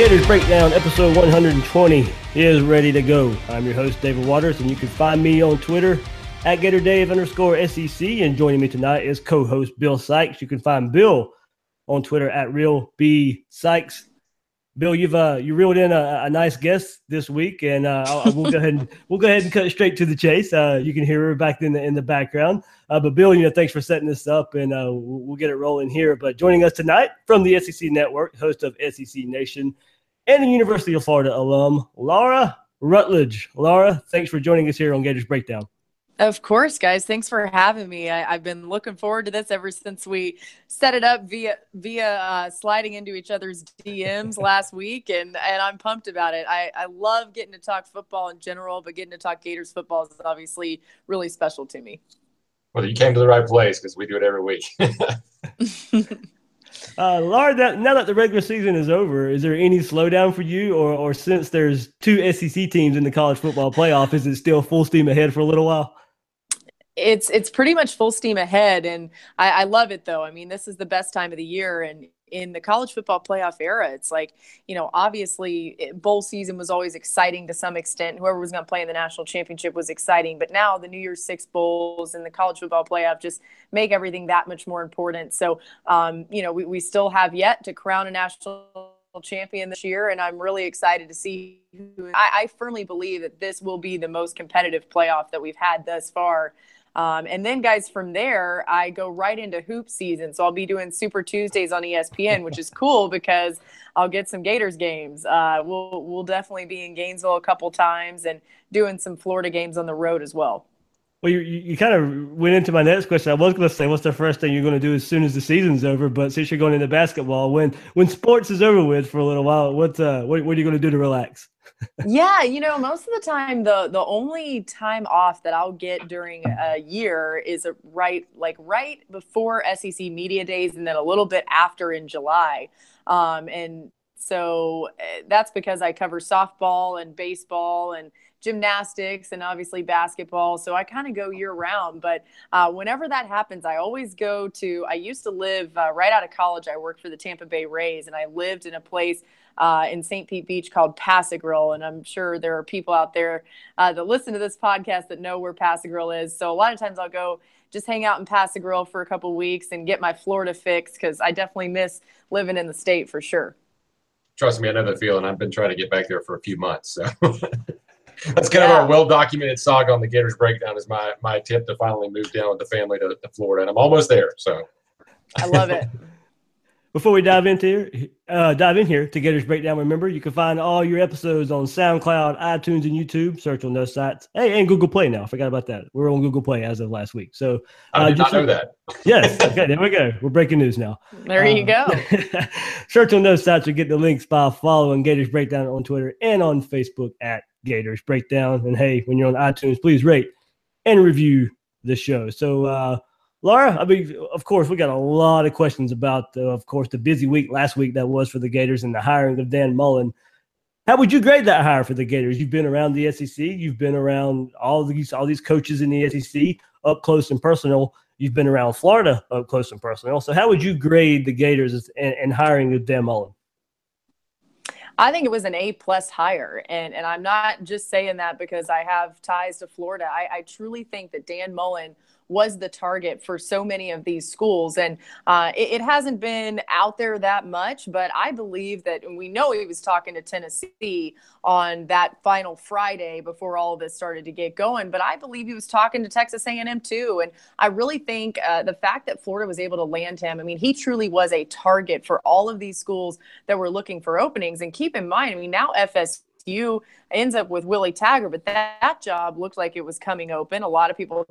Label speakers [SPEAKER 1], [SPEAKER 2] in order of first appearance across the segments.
[SPEAKER 1] Gators Breakdown, episode 120 is ready to go. I'm your host, David Waters, and you can find me on Twitter at GatorDave underscore SEC. And joining me tonight is co host Bill Sykes. You can find Bill on Twitter at Real B Sykes. Bill, you've uh, you reeled in a, a nice guest this week, and uh, we'll go ahead and we'll go ahead and cut straight to the chase. Uh, you can hear her back in the in the background. Uh, but Bill, you know, thanks for setting this up, and uh, we'll get it rolling here. But joining us tonight from the SEC Network, host of SEC Nation, and a University of Florida alum, Laura Rutledge. Laura, thanks for joining us here on Gators Breakdown.
[SPEAKER 2] Of course, guys. Thanks for having me. I, have been looking forward to this ever since we set it up via via uh, sliding into each other's DMs last week, and and I'm pumped about it. I, I love getting to talk football in general, but getting to talk Gators football is obviously really special to me.
[SPEAKER 3] Well, you came to the right place because we do it every week.
[SPEAKER 1] Uh, Laura, that, now that the regular season is over, is there any slowdown for you, or, or since there's two SEC teams in the college football playoff, is it still full steam ahead for a little while?
[SPEAKER 2] It's it's pretty much full steam ahead, and I, I love it though. I mean, this is the best time of the year, and in the college football playoff era, it's like, you know, obviously bowl season was always exciting to some extent. Whoever was going to play in the national championship was exciting. But now the New Year's Six bowls and the college football playoff just make everything that much more important. So, um, you know, we, we still have yet to crown a national champion this year, and I'm really excited to see. Who, I, I firmly believe that this will be the most competitive playoff that we've had thus far. Um, and then, guys, from there, I go right into hoop season. So I'll be doing Super Tuesdays on ESPN, which is cool because I'll get some Gators games. Uh, we'll we'll definitely be in Gainesville a couple times and doing some Florida games on the road as well.
[SPEAKER 1] Well, you, you kind of went into my next question. I was going to say, what's the first thing you're going to do as soon as the season's over? But since you're going into basketball, when when sports is over with for a little while, what uh, what, what are you going to do to relax?
[SPEAKER 2] Yeah, you know, most of the time the the only time off that I'll get during a year is a right like right before SEC media days and then a little bit after in July. Um, and so eh, that's because I cover softball and baseball and gymnastics and obviously basketball. So I kind of go year round. But uh, whenever that happens, I always go to. I used to live uh, right out of college. I worked for the Tampa Bay Rays, and I lived in a place uh, in St. Pete Beach called Pass-a-Grille. And I'm sure there are people out there uh, that listen to this podcast that know where Pass-a-Grille is. So a lot of times I'll go just hang out in Pass-a-Grille for a couple weeks and get my Florida fix because I definitely miss living in the state for sure.
[SPEAKER 3] Trust me, I know the feeling. I've been trying to get back there for a few months. So that's kind yeah. of our well documented saga on the Gators breakdown is my my attempt to finally move down with the family to, to Florida. And I'm almost there. So
[SPEAKER 2] I love it.
[SPEAKER 1] Before we dive into here, uh, dive in here to Gators Breakdown, remember you can find all your episodes on SoundCloud, iTunes, and YouTube. Search on those sites. Hey, and Google Play now. I forgot about that. We're on Google Play as of last week. So
[SPEAKER 3] uh, I did not know that.
[SPEAKER 1] yes. Okay. There we go. We're breaking news now.
[SPEAKER 2] There you go.
[SPEAKER 1] search on those sites or get the links by following Gators Breakdown on Twitter and on Facebook at Gators Breakdown. And hey, when you're on iTunes, please rate and review the show. So. uh Laura, I mean, of course, we got a lot of questions about, uh, of course, the busy week last week that was for the Gators and the hiring of Dan Mullen. How would you grade that hire for the Gators? You've been around the SEC, you've been around all these all these coaches in the SEC up close and personal. You've been around Florida up close and personal. So, how would you grade the Gators and, and hiring of Dan Mullen?
[SPEAKER 2] I think it was an A plus hire, and and I'm not just saying that because I have ties to Florida. I, I truly think that Dan Mullen was the target for so many of these schools. And uh, it, it, hasn't been out there that much, but I believe that, we know he was talking to Tennessee on that final Friday before all of this started to get going, but I believe he was talking to Texas A&M too. And I really think uh, the fact that Florida was able to land him, I mean, he truly was a target for all of these schools that were looking for openings. And keep in mind, I mean, now FSU ends up with Willie Taggart, but that, that job looked like it was coming open. A lot of people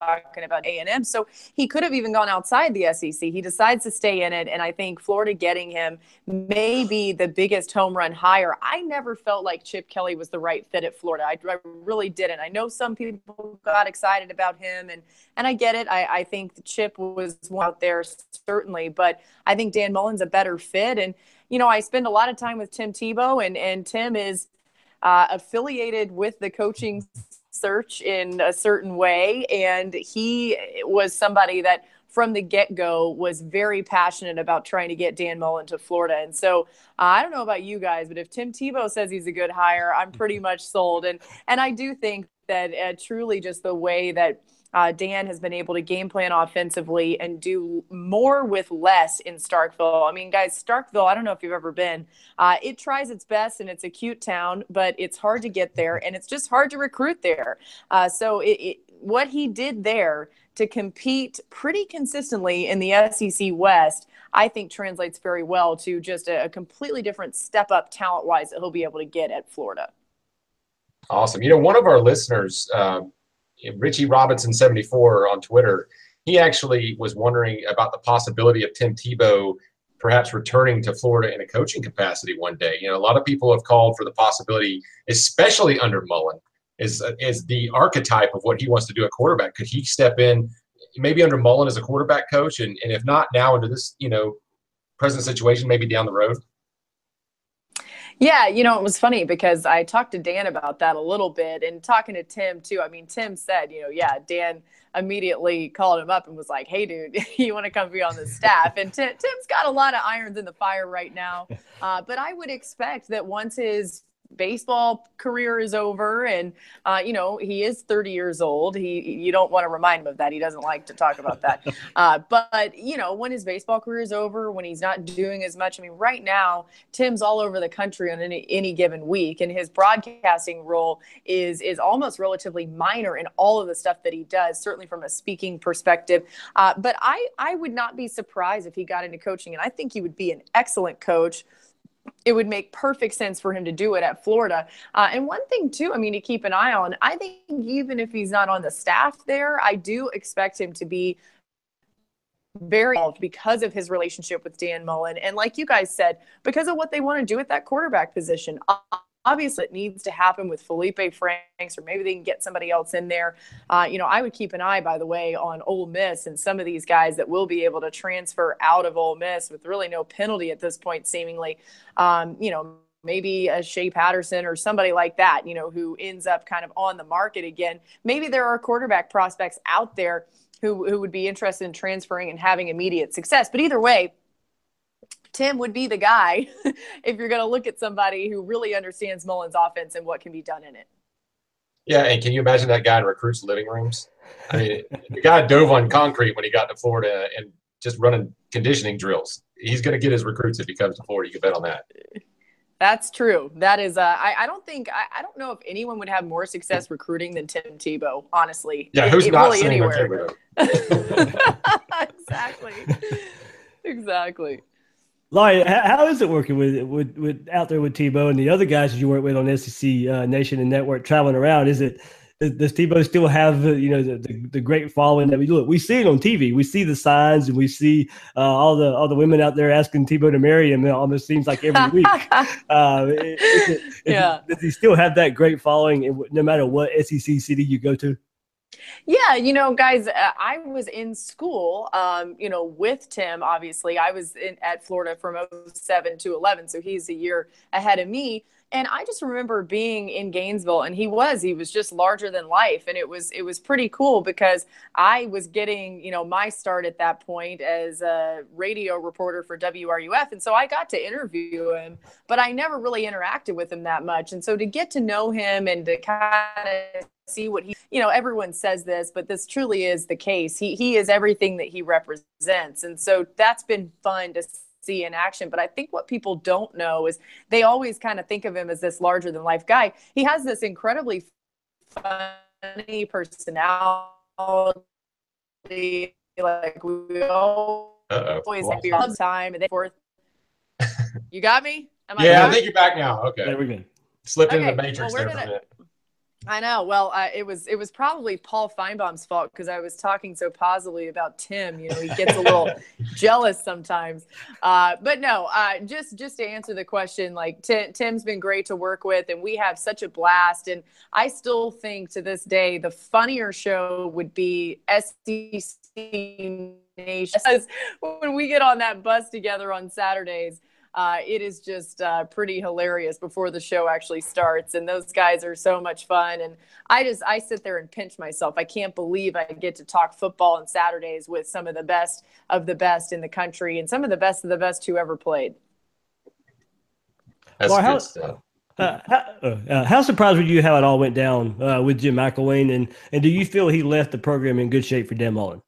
[SPEAKER 2] talking about A&M. So he could have even gone outside the SEC. He decides to stay in it. And I think Florida getting him may be the biggest home run hire. I never felt like Chip Kelly was the right fit at Florida. I, I really didn't. I know some people got excited about him and, and I get it. I, I think Chip was out there certainly, but I think Dan Mullen's a better fit. And, you know, I spend a lot of time with Tim Tebow and, and Tim is uh, affiliated with the coaching search in a certain way. And he was somebody that from the get go was very passionate about trying to get Dan Mullen to Florida. And so uh, I don't know about you guys, but if Tim Tebow says he's a good hire, I'm pretty much sold. And and I do think that uh, truly just the way that uh, Dan has been able to game plan offensively and do more with less in Starkville. I mean, guys, Starkville, I don't know if you've ever been, uh, it tries its best and it's a cute town, but it's hard to get there and it's just hard to recruit there. Uh, so, it, it, what he did there to compete pretty consistently in the SEC West, I think translates very well to just a, a completely different step up talent wise that he'll be able to get at Florida.
[SPEAKER 3] Awesome. You know, one of our listeners, um, Richie Robinson 74 on Twitter, he actually was wondering about the possibility of Tim Tebow perhaps returning to Florida in a coaching capacity one day. You know, a lot of people have called for the possibility, especially under Mullen, is is the archetype of what he wants to do at quarterback. Could he step in maybe under Mullen as a quarterback coach, and, and if not now into this, you know, present situation, maybe down the road?
[SPEAKER 2] Yeah, you know, it was funny because I talked to Dan about that a little bit and talking to Tim too. I mean, Tim said, you know, yeah, Dan immediately called him up and was like, hey, dude, you want to come be on the staff? And Tim, Tim's got a lot of irons in the fire right now. Uh, but I would expect that once his baseball career is over and uh, you know he is 30 years old. He you don't want to remind him of that. He doesn't like to talk about that. Uh, but you know when his baseball career is over when he's not doing as much i mean right now tim's all over the country on any, any given week and his broadcasting role is is almost relatively minor in all of the stuff that he does certainly from a speaking perspective. Uh, but i i would not be surprised if he got into coaching and i think he would be an excellent coach it would make perfect sense for him to do it at Florida. Uh, and one thing, too, I mean, to keep an eye on, I think even if he's not on the staff there, I do expect him to be very involved because of his relationship with Dan Mullen. And like you guys said, because of what they want to do at that quarterback position obviously it needs to happen with Feleipe Franks, or maybe they can get somebody else in there. Uh, you know, I would keep an eye, by the way, on Ole Miss and some of these guys that will be able to transfer out of Ole Miss with really no penalty at this point, seemingly. Um, you know, maybe a Shea Patterson or somebody like that, you know, who ends up kind of on the market again. Maybe there are quarterback prospects out there who, who would be interested in transferring and having immediate success. But either way, Tim would be the guy if you're going to look at somebody who really understands Mullen's offense and what can be done in it.
[SPEAKER 3] Yeah, and can you imagine that guy in recruits' living rooms? I mean, the guy dove on concrete when he got to Florida and just running conditioning drills. He's going to get his recruits if he comes to Florida. You can bet on that.
[SPEAKER 2] That's true. That is, uh, I, I don't think, I, I don't know if anyone would have more success recruiting than Tim Tebow, honestly.
[SPEAKER 3] Yeah, who's it, not really anywhere.
[SPEAKER 2] exactly. exactly.
[SPEAKER 1] Laurie, how is it working with with with out there with Tebow and the other guys that you work with on SEC uh, Nation and Network traveling around? Is it does Tebow still have you know the, the, the, great following that we look? We see it on TV. We see the signs and we see uh, all the all the women out there asking Tebow to marry him. It almost seems like every week. uh, is it, yeah. Does he still have that great following no matter what SEC city you go to?
[SPEAKER 2] Yeah, you know, guys, uh, I was in school, um, you know, with Tim. Obviously, I was in, at Florida from 07 to 11, so he's a year ahead of me. And I just remember being in Gainesville and he was, he was just larger than life. And it was, it was pretty cool because I was getting, you know, my start at that point as a radio reporter for WRUF. And so I got to interview him, but I never really interacted with him that much. And so to get to know him and to kind of see what he, you know, everyone says this, but this truly is the case. He, he is everything that he represents. And so that's been fun to see in action. But I think what people don't know is they always kind of think of him as this larger than life guy. He has this incredibly funny personality. Like we always have your time and then forth. You got me?
[SPEAKER 3] Am yeah, I, I think you're back now. Okay.
[SPEAKER 1] There we go.
[SPEAKER 3] Slipped okay. into the matrix well, there for a minute.
[SPEAKER 2] I know. Well, uh, it was it was probably Paul Finebaum's fault because I was talking so positively about Tim. You know, he gets a little jealous sometimes. Uh, but no, uh, just just to answer the question, like Tim, Tim's been great to work with, and we have such a blast. And I still think to this day the funnier show would be SEC Nation. When we get on that bus together on Saturdays, uh, it is just uh, pretty hilarious before the show actually starts. And those guys are so much fun. And I just, I sit there and pinch myself. I can't believe I get to talk football on Saturdays with some of the best of the best in the country and some of the best of the best who ever played.
[SPEAKER 3] That's well, good stuff.
[SPEAKER 1] Uh, how, uh, how, surprised were you how it all went down uh, with Jim McElwain, and and do you feel he left the program in good shape for Dan Mullen?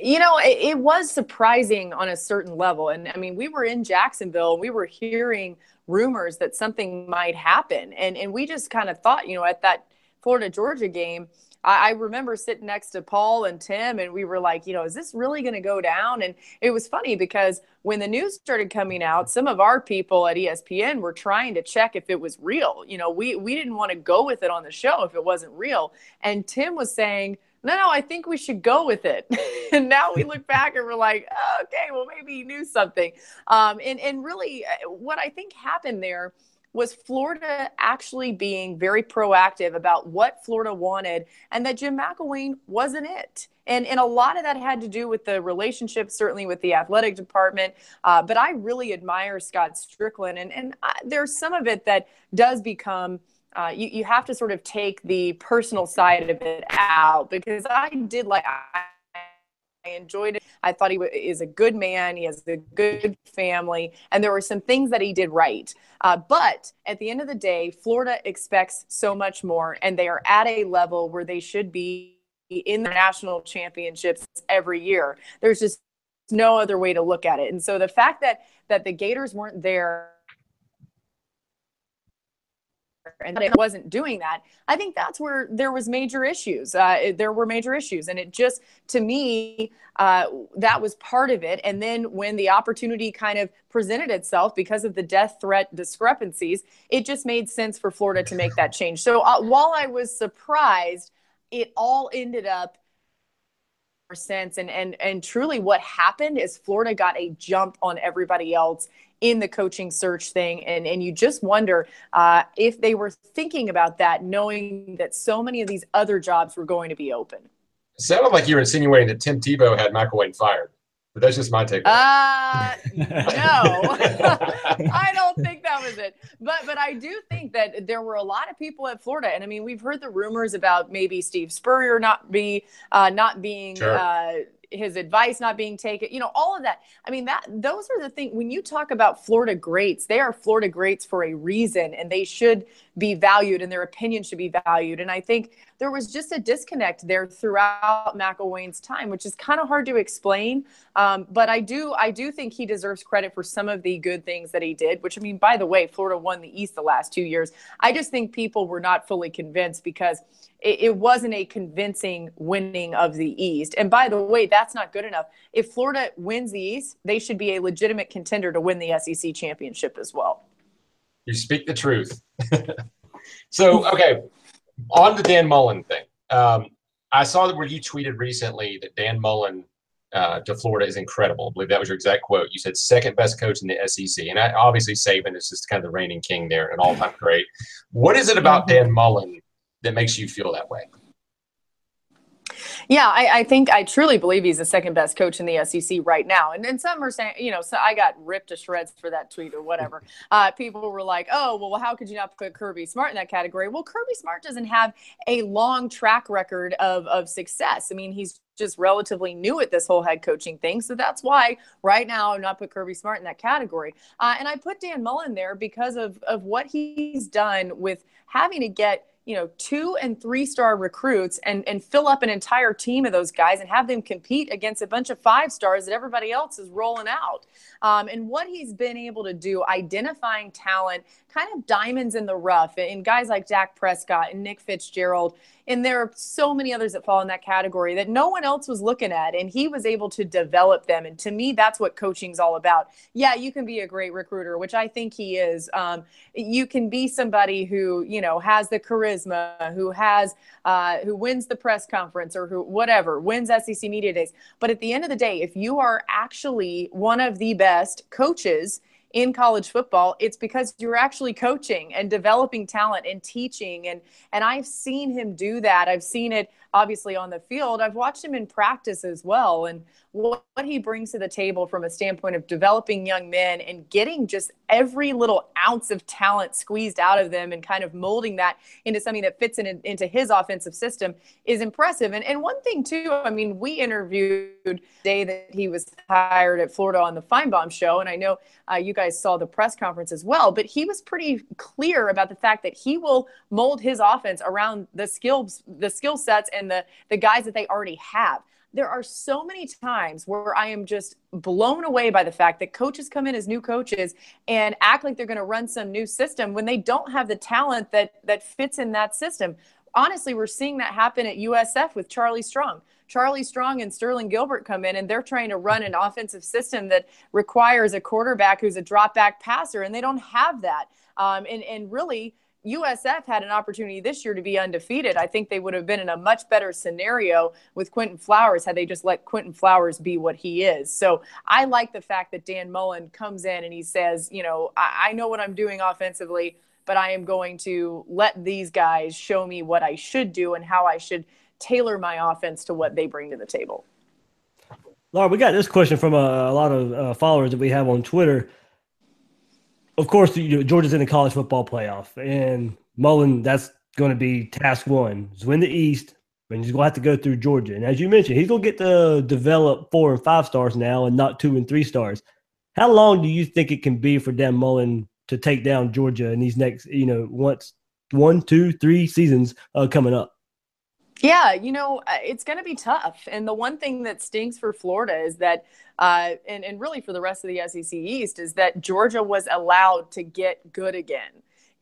[SPEAKER 2] You know, it, it, was surprising on a certain level. And I mean, we were in Jacksonville and we were hearing rumors that something might happen. And, and we just kind of thought, you know, at that Florida Georgia game, I, I remember sitting next to Paul and Tim, and we were like, you know, is this really going to go down? And it was funny because when the news started coming out, some of our people at ESPN were trying to check if it was real. You know, we, we didn't want to go with it on the show if it wasn't real. And Tim was saying, no, no, I think we should go with it. and now we look back and we're like, oh, okay, well, maybe he knew something. Um, and, and really, uh, what I think happened there was Florida actually being very proactive about what Florida wanted and that Jim McElwain wasn't it. And, and a lot of that had to do with the relationship, certainly with the athletic department. Uh, but I really admire Scott Stricklin. And, and I, there's some of it that does become – uh, you, you have to sort of take the personal side of it out because I did like, I, I enjoyed it. I thought he w- is a good man. He has a good family. And there were some things that he did right. Uh, but at the end of the day, Florida expects so much more. And they are at a level where they should be in the national championships every year. There's just no other way to look at it. And so the fact that that the Gators weren't there and it wasn't doing that i think that's where there was major issues uh, there were major issues. And it just to me uh, that was part of it. And then when the opportunity kind of presented itself because of the death threat discrepancies it just made sense for florida to make that change. So uh, while i was surprised it all ended up sense. And and and truly what happened is Florida got a jump on everybody else in the coaching search thing and and you just wonder uh, if they were thinking about that knowing that so many of these other jobs were going to be open.
[SPEAKER 3] It sounded like you were insinuating that tim tebow had mcelwain fired but that's just my take
[SPEAKER 2] uh, no. I don't think that was it. But but i do think that there were a lot of people at florida and i mean we've heard the rumors about maybe steve spurrier not be uh, not being sure. uh, his advice not being taken, you know, all of that. I mean, that those are the things when you talk about Florida greats, they are Florida greats for a reason and they should be valued and their opinion should be valued. And I think there was just a disconnect there throughout McElwain's time, which is kind of hard to explain. Um, but I do, I do think he deserves credit for some of the good things that he did. Which I mean, by the way, Florida won the East the last two years. I just think people were not fully convinced because it, it wasn't a convincing winning of the East. And by the way, that's not good enough. If Florida wins the East, they should be a legitimate contender to win the SEC championship as well.
[SPEAKER 3] You speak the truth. so, okay, on the Dan Mullen thing. Um, I saw that where you tweeted recently that Dan Mullen uh, to Florida is incredible. I believe that was your exact quote. You said second best coach in the SEC, and I, obviously Saban is just kind of the reigning king there, an all-time great. What is it about Dan Mullen that makes you feel that way?
[SPEAKER 2] Yeah, I, I, think I truly believe he's the second best coach in the SEC right now. And then some are saying, you know, so I got ripped to shreds for that tweet or whatever. Uh, people were like, oh, well, how could you not put Kirby Smart in that category? Well, Kirby Smart doesn't have a long track record of, of success. I mean, he's just relatively new at this whole head coaching thing. So that's why right now I'm not put Kirby Smart in that category. Uh, and I put Dan Mullen there because of, of what he's done with having to get you know two and three star recruits and and fill up an entire team of those guys and have them compete against a bunch of five stars that everybody else is rolling out. Um, and what he's been able to do identifying talent kind of diamonds in the rough and guys like Dak Prescott and Nick Fitzgerald and there are so many others that fall in that category that no one else was looking at. And he was able to develop them. And to me, that's what coaching's all about. Yeah, you can be a great recruiter, which I think he is. Um, you can be somebody who, you know, has the charisma, who has, uh, who wins the press conference or who, whatever, wins SEC Media Days. But at the end of the day, if you are actually one of the best coaches, in college football it's because you're actually coaching and developing talent and teaching. And and I've seen him do that. I've seen it obviously on the field. I've watched him in practice as well. And what, what he brings to the table from a standpoint of developing young men and getting just every little ounce of talent squeezed out of them and kind of molding that into something that fits in, into his offensive system is impressive. And, and one thing, too, I mean, we interviewed the day that he was hired at Florida on the Finebaum show. And I know uh, you guys saw the press conference as well, but he was pretty clear about the fact that he will mold his offense around the skills, the skill sets and the, the guys that they already have there are so many times where I am just blown away by the fact that coaches come in as new coaches and act like they're going to run some new system when they don't have the talent that that fits in that system. Honestly, we're seeing that happen at USF with Charlie Strong. Charlie Strong and Sterling Gilbert come in and they're trying to run an offensive system that requires a quarterback who's a drop back passer, and they don't have that. Um, and, and really, USF had an opportunity this year to be undefeated. I think they would have been in a much better scenario with Quinton Flowers had they just let Quinton Flowers be what he is. So I like the fact that Dan Mullen comes in and he says, you know, I, I know what I'm doing offensively, but I am going to let these guys show me what I should do and how I should tailor my offense to what they bring to the table.
[SPEAKER 1] Laura, we got this question from a, a lot of uh, followers that we have on Twitter of course, you know, Georgia's in the college football playoff, and Mullen, that's going to be task one: win the East, and he's going to have to go through Georgia. And as you mentioned, he's going to get to develop four and five stars now, and not two and three stars. How long do you think it can be for Dan Mullen to take down Georgia in these next, you know, once one, two, three seasons uh, coming up?
[SPEAKER 2] Yeah, you know, uh, it's going to be tough. And the one thing that stinks for Florida is that, uh, and, and really for the rest of the SEC East, is that Georgia was allowed to get good again.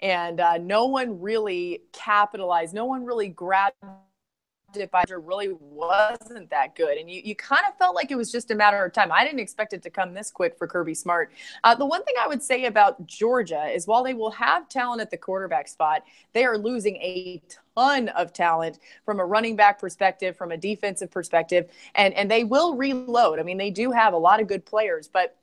[SPEAKER 2] And uh, no one really capitalized, no one really grabbed advisor really wasn't that good. And you, you kind of felt like it was just a matter of time. I didn't expect it to come this quick for Kirby Smart. Uh, the one thing I would say about Georgia is while they will have talent at the quarterback spot, they are losing a ton of talent from a running back perspective, from a defensive perspective, and, and they will reload. I mean, they do have a lot of good players, but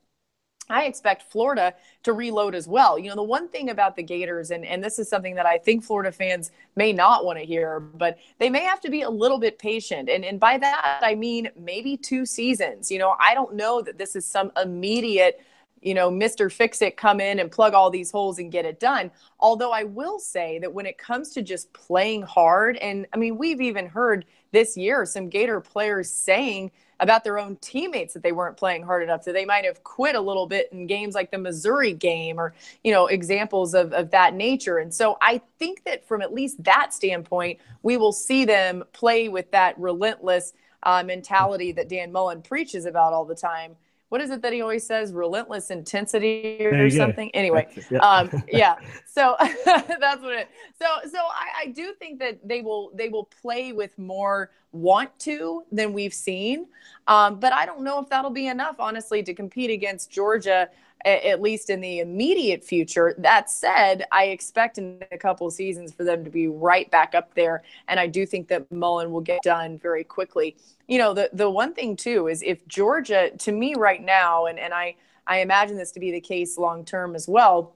[SPEAKER 2] I expect Florida to reload as well. You know, the one thing about the Gators, and, and this is something that I think Florida fans may not want to hear, but they may have to be a little bit patient. And, and by that, I mean maybe two seasons. You know, I don't know that this is some immediate, you know, Mr. Fix It come in and plug all these holes and get it done. Although I will say that when it comes to just playing hard, and I mean, we've even heard this year some Gator players saying, about their own teammates that they weren't playing hard enough, that they might have quit a little bit in games like the Missouri game or, you know, examples of, of that nature. And so I think that from at least that standpoint, we will see them play with that relentless uh, mentality that Dan Mullen preaches about all the time what is it that he always says? Relentless intensity or something go. anyway yeah. um yeah. So that's what it so so I, I do think that they will they will play with more want to than we've seen. Um but i don't know if that'll be enough honestly to compete against georgia at least in the immediate future. That said, I expect in a couple seasons for them to be right back up there. And I do think that Mullen will get done very quickly. You know, the, the one thing too is if Georgia, to me right now, and, and I, I imagine this to be the case long term as well,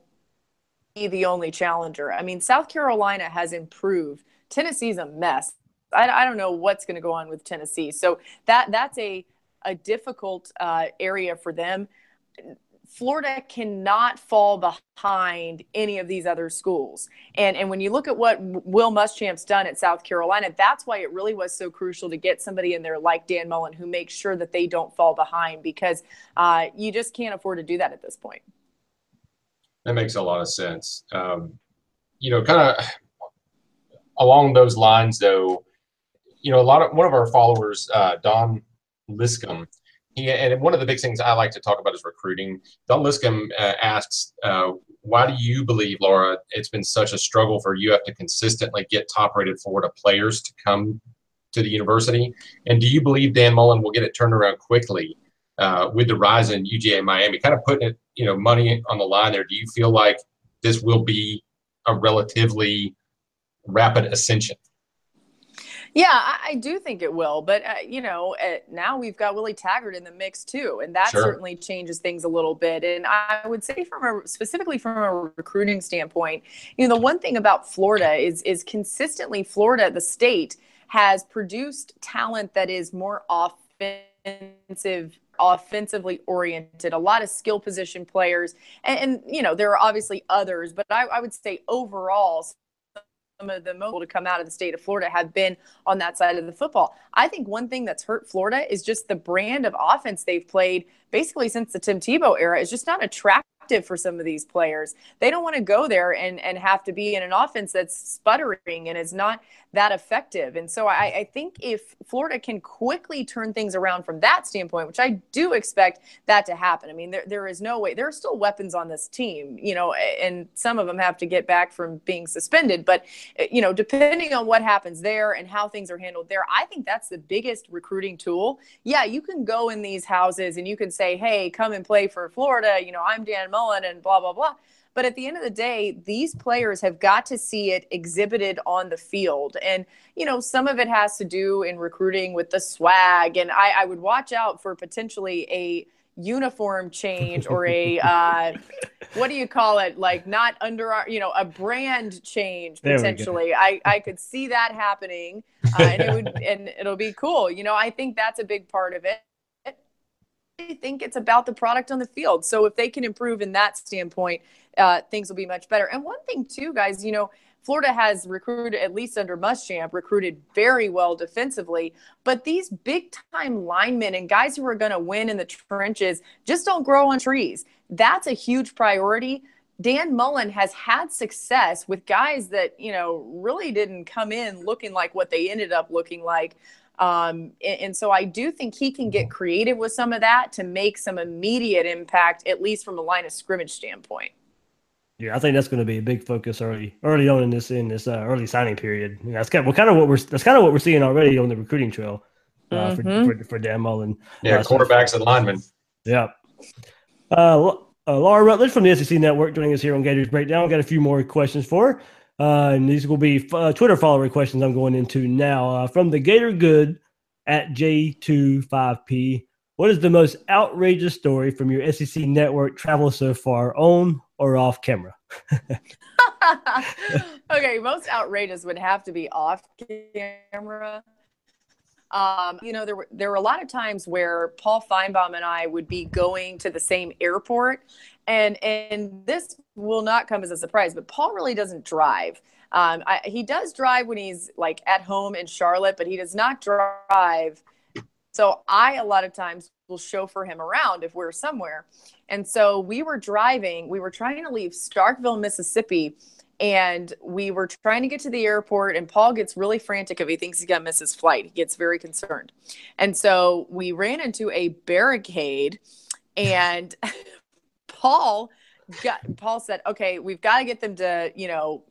[SPEAKER 2] be the only challenger. I mean, South Carolina has improved. Tennessee's a mess. I, I don't know what's going to go on with Tennessee. So that that's a a difficult uh, area for them. Florida cannot fall behind any of these other schools. And and when you look at what Will Muschamp's done at South Carolina, that's why it really was so crucial to get somebody in there like Dan Mullen who makes sure that they don't fall behind because uh, you just can't afford to do that at this point.
[SPEAKER 3] That makes a lot of sense. Um, you know, kind of along those lines, though. You know, a lot of one of our followers, uh, Don Liscombe, he, and one of the big things I like to talk about is recruiting. Don Liscombe uh, asks, uh, why do you believe, Laura, it's been such a struggle for UF to consistently get top-rated Florida players to come to the university? And do you believe Dan Mullen will get it turned around quickly uh, with the rise in UGA Miami? Kind of putting it, you know, money on the line there. Do you feel like this will be a relatively rapid ascension?
[SPEAKER 2] Yeah, I, I, do think it will. But, uh, you know, uh, now we've got Willie Taggart in the mix too. And that sure. certainly changes things a little bit. And I would say, from a specifically from a recruiting standpoint, you know, the one thing about Florida is, is consistently Florida, the state, has produced talent that is more offensive offensively oriented, a lot of skill position players. And, and, you know, there are obviously others, but I, I would say overall, some of the most to come out of the state of Florida have been on that side of the football. I think one thing that's hurt Florida is just the brand of offense they've played basically since the Tim Tebow era is just not attractive for some of these players. They don't want to go there and, and have to be in an offense that's sputtering and is not that effective. And so I, I think if Florida can quickly turn things around from that standpoint, which I do expect that to happen. I mean, there, there is no way, there are still weapons on this team, you know, and some of them have to get back from being suspended. But, you know, depending on what happens there and how things are handled there, I think that's the biggest recruiting tool. Yeah, you can go in these houses and you can say, hey, come and play for Florida. You know, I'm Dan Mullen and blah, blah, blah. But at the end of the day, these players have got to see it exhibited on the field. And, you know, some of it has to do in recruiting with the swag. And I, I would watch out for potentially a uniform change or a uh, what do you call it like not under our you know a brand change potentially i i could see that happening uh, and it would and it'll be cool you know i think that's a big part of it think it's about the product on the field. So if they can improve in that standpoint, uh, things will be much better. And one thing too, guys, you know, Florida has recruited, at least under Muschamp, recruited very well defensively. But these big time linemen and guys who are going to win in the trenches just don't grow on trees. That's a huge priority. Dan Mullen has had success with guys that, you know, really didn't come in looking like what they ended up looking like. Um, and, and, so I do think he can get creative with some of that to make some immediate impact, at least from a line of scrimmage standpoint.
[SPEAKER 1] Yeah, I think that's going to be a big focus early, early on in this in this uh, early signing period. Yeah, that's kind of well, kind of what we're that's kind of what we're seeing already on the recruiting trail uh, mm-hmm. for, for, for Dan Mullen.
[SPEAKER 3] Yeah, uh, quarterbacks and linemen.
[SPEAKER 1] Yeah. Uh, uh, Laura Rutledge from the SEC Network joining us here on Gators Breakdown. We've got a few more questions for her. Uh, and these will be uh, Twitter follower questions I'm going into now. Uh, from the Gator Good at J25P, what is the most outrageous story from your SEC network travel so far, on or off camera?
[SPEAKER 2] okay, most outrageous would have to be off camera. Um, you know, there were there were a lot of times where Paul Finebaum and I would be going to the same airport, and and this will not come as a surprise, but Paul really doesn't drive. Um, I, he does drive when he's like at home in Charlotte, but he does not drive. So I a lot of times will chauffeur him around if we're somewhere. And so we were driving. We were trying to leave Starkville, Mississippi, and we were trying to get to the airport. And Paul gets really frantic if he thinks he's gonna miss his flight. He gets very concerned. And so we ran into a barricade, and Paul got Paul said, "Okay, we've got to get them to, you know,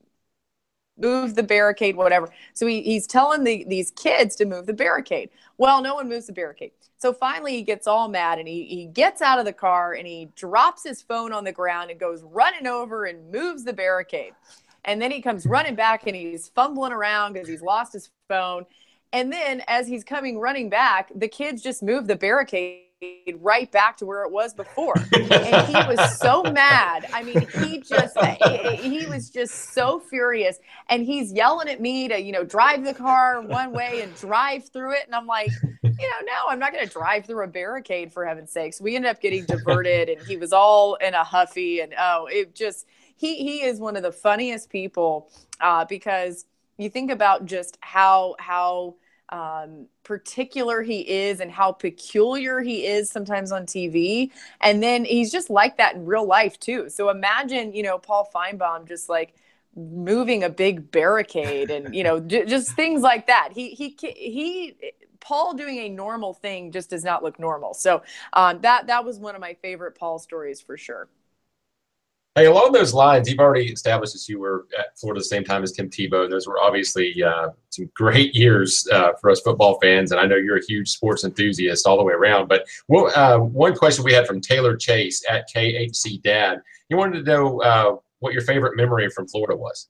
[SPEAKER 2] move the barricade, whatever." So he, he's telling the, these kids to move the barricade. Well, no one moves the barricade. So finally, he gets all mad and he, he gets out of the car and he drops his phone on the ground and goes running over and moves the barricade. And then he comes running back and he's fumbling around because he's lost his phone. And then as he's coming running back, the kids just move the barricade right back to where it was before. and he was so mad. I mean, he just he was just so furious and he's yelling at me to, you know, drive the car one way and drive through it and I'm like, you know, no, I'm not going to drive through a barricade for heaven's sakes. We ended up getting diverted and he was all in a huffy and oh, it just he he is one of the funniest people uh, because you think about just how how um, particular he is and how peculiar he is sometimes on TV. And then he's just like that in real life too. So imagine, you know, Paul Finebaum just like moving a big barricade and, you know, j- just things like that. He, he, he, Paul doing a normal thing just does not look normal. So um, that, that was one of my favorite Paul stories for sure.
[SPEAKER 3] Hey, along those lines, you've already established that you were at Florida the same time as Tim Tebow. Those were obviously uh, some great years uh, for us football fans, and I know you're a huge sports enthusiast all the way around. But uh, one question we had from Taylor Chase at KHC Dad, he wanted to know uh, what your favorite memory from Florida was.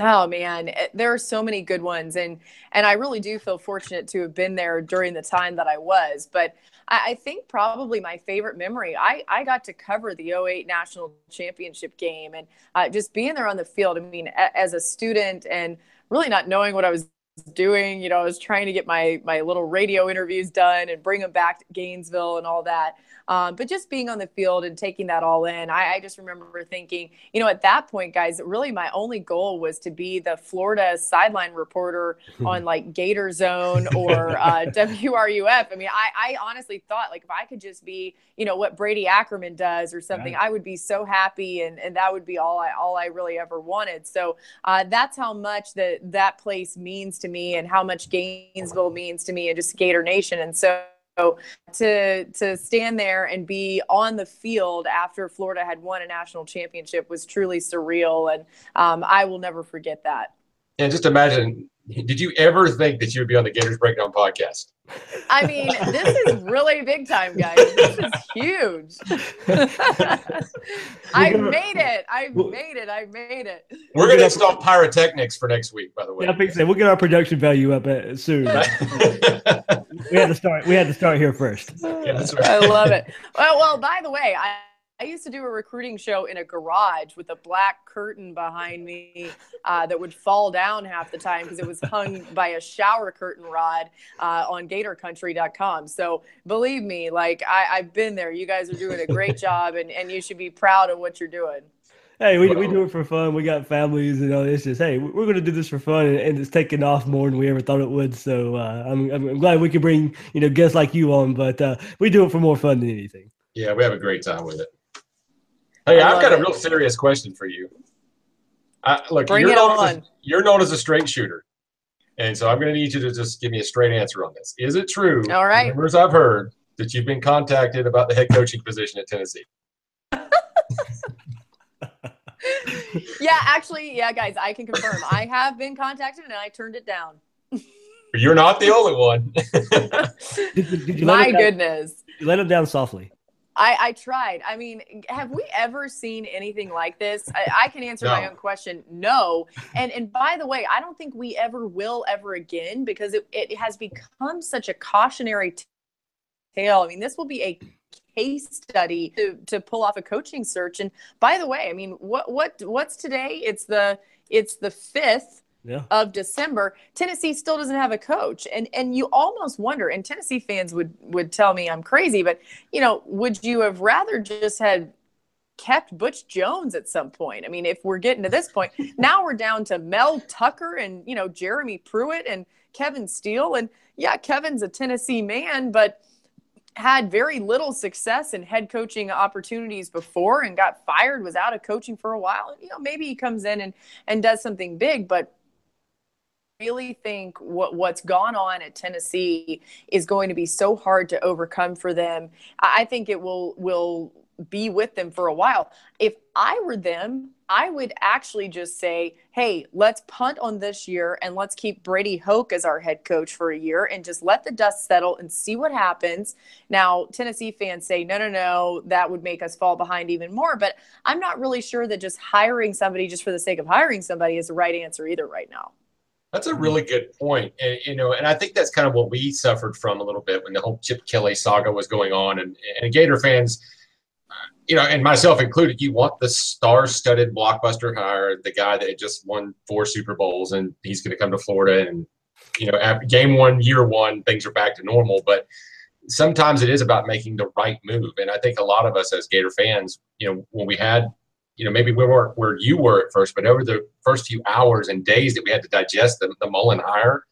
[SPEAKER 2] Oh man, eh, there are so many good ones, and and I really do feel fortunate to have been there during the time that I was. But I, I think probably my favorite memory, I, I got to cover the 08 national championship game and uh, just being there on the field. I mean, a, as a student and really not knowing what I was doing, you know, I was trying to get my, my little radio interviews done and bring them back to Gainesville and all that. Um, but just being on the field and taking that all in, I, I, just remember thinking, you know, at that point, guys, really my only goal was to be the Florida sideline reporter on like Gator Zone or uh, WRUF. I mean, I, I, honestly thought like if I could just be, you know, what Brady Ackerman does or something, right. I would be so happy, and, and that would be all I all I really ever wanted. So uh, that's how much that that place means to me, and how much Gainesville means to me, and just Gator Nation. And so to to stand there and be on the field after Florida had won a national championship was truly surreal, and um, I will never forget that.
[SPEAKER 3] And just imagine, did you ever think that you would be on the Gators Breakdown podcast?
[SPEAKER 2] I mean, this is really big time, guys. This is huge. I made it. I made it. I made it.
[SPEAKER 3] We're going to install pyrotechnics for next week, by the way.
[SPEAKER 1] Yeah, I think so. We'll get our production value up uh, soon. we had to start. We had to start here first.
[SPEAKER 2] Yeah, right. I love it. Well, well. By the way, I I used to do a recruiting show in a garage with a black curtain behind me uh, that would fall down half the time because it was hung by a shower curtain rod uh, on gatorcountry.com. So believe me, like I, have been there. You guys are doing a great job and, and you should be proud of what you're doing.
[SPEAKER 1] Hey, we, we do it for fun. We got families, and you know, it's just hey, we're going to do this for fun, and, and, it's taking off more than we ever thought it would. So uh, I'm, I'm glad we can bring you know guests like you on, but uh, we do it for more fun than anything.
[SPEAKER 3] Yeah, we have a great time with it. Hey, I've got it. a real serious question for you. I, look,
[SPEAKER 2] Bring
[SPEAKER 3] you're
[SPEAKER 2] it
[SPEAKER 3] known
[SPEAKER 2] on.
[SPEAKER 3] As a, you're known as a straight shooter, and so I'm going to need you to just give me a straight answer on this. Is it true?
[SPEAKER 2] All right.
[SPEAKER 3] Rumors I've heard that you've been contacted about the head coaching position at Tennessee.
[SPEAKER 2] yeah, actually, yeah, guys, I can confirm. I have been contacted and I turned it down.
[SPEAKER 3] You're not the only one.
[SPEAKER 1] did, did
[SPEAKER 2] My goodness.
[SPEAKER 1] You let him down softly.
[SPEAKER 2] I, I tried. I mean, have we ever seen anything like this? I, I can answer no. my own question. No. And and by the way, I don't think we ever will ever again because it, it has become such a cautionary tale. I mean, this will be a case study to, to pull off a coaching search. And by the way, I mean, what what what's today? It's the it's the fifth yeah. of December, Tennessee still doesn't have a coach. And and you almost wonder, and Tennessee fans would would tell me I'm crazy, but you know, would you have rather just had kept Butch Jones at some point? I mean, if we're getting to this point, now we're down to Mel Tucker and you know, Jeremy Pruitt and Kevin Steele. And yeah, Kevin's a Tennessee man, but had very little success in head coaching opportunities before and got fired was out of coaching for a while And you know maybe he comes in and and does something big but really think what what's gone on at Tennessee is going to be so hard to overcome for them. I think it will will be with them for a while. If I were them, I would actually just say, "Hey, let's punt on this year and let's keep Brady Hoke as our head coach for a year and just let the dust settle and see what happens." Now, Tennessee fans say, "No, no, no, that would make us fall behind even more." But I'm not really sure that just hiring somebody just for the sake of hiring somebody is the right answer either right now.
[SPEAKER 3] That's a mm-hmm. really good point. And, you know, and I think that's kind of what we suffered from a little bit when the whole Chip Kelly saga was going on. And, and Gator fans, you know, and myself included, you want the star-studded blockbuster hire, the guy that just won four Super Bowls, and he's going to come to Florida, and you know, after game one, year one, things are back to normal. But sometimes it is about making the right move, and I think a lot of us as Gator fans, you know, when we had, you know, maybe we weren't where you were at first, but over the first few hours and days that we had to digest the, the Mullen hire,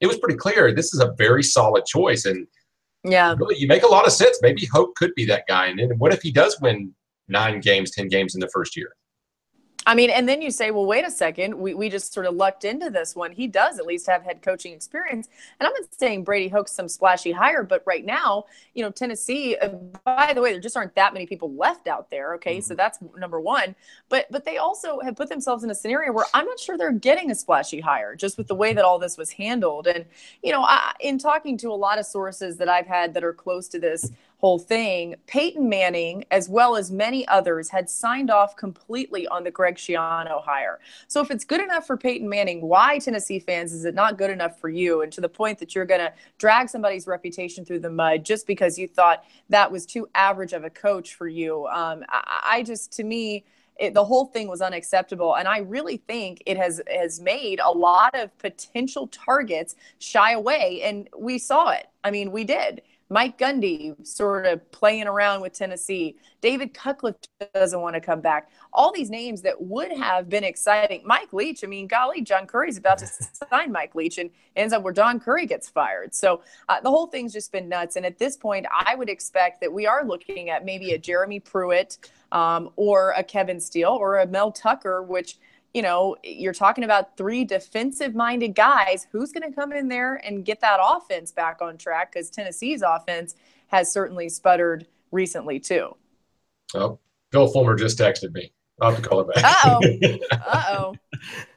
[SPEAKER 3] it was pretty clear this is a very solid choice, and
[SPEAKER 2] yeah.
[SPEAKER 3] Really, you make a lot of sense. Maybe Hoke could be that guy. And then what if he does win nine games, 10 games in the first year?
[SPEAKER 2] I mean, and then you say, well, wait a second. We, we just sort of lucked into this one. He does at least have head coaching experience. And I'm not saying Brady Hoke's some splashy hire, but right now, you know, Tennessee, uh, by the way, there just aren't that many people left out there. Okay. Mm-hmm. So that's number one. But, but they also have put themselves in a scenario where I'm not sure they're getting a splashy hire just with the way that all this was handled. And, you know, I, in talking to a lot of sources that I've had that are close to this, whole thing, Peyton Manning, as well as many others, had signed off completely on the Greg Schiano hire. So if it's good enough for Peyton Manning, why Tennessee fans is it not good enough for you? And to the point that you're going to drag somebody's reputation through the mud just because you thought that was too average of a coach for you. Um, I, I just, to me, it, the whole thing was unacceptable and i really think it has has made a lot of potential targets shy away and we saw it i mean we did Mike Gundy sort of playing around with Tennessee. David Cutcliffe doesn't want to come back. All these names that would have been exciting. Mike Leach, I mean, golly, John Currie's about to sign Mike Leach and ends up where John Currie gets fired. So uh, the whole thing's just been nuts. And at this point, I would expect that we are looking at maybe a Jeremy Pruitt um, or a Kevin Steele or a Mel Tucker, which – you know, you're talking about three defensive minded guys. Who's going to come in there and get that offense back on track? Because Tennessee's offense has certainly sputtered recently, too.
[SPEAKER 3] Oh, Phil Fulmer just texted me. I'll have to call it back.
[SPEAKER 2] Uh oh. Uh oh.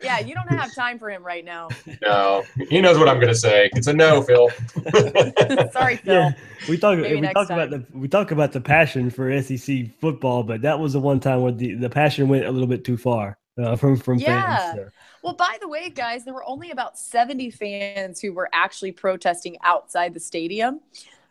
[SPEAKER 2] Yeah, you don't have time for him right now.
[SPEAKER 3] No, he knows what I'm going to say. It's a no, Phil.
[SPEAKER 2] Sorry, Phil. Yeah,
[SPEAKER 1] we talk. Maybe we talk time. about the we talk about the passion for SEC football, but that was the one time where the, the passion went a little bit too far uh, from from
[SPEAKER 2] yeah.
[SPEAKER 1] fans.
[SPEAKER 2] Well, by the way, guys, there were only about 70 fans who were actually protesting outside the stadium.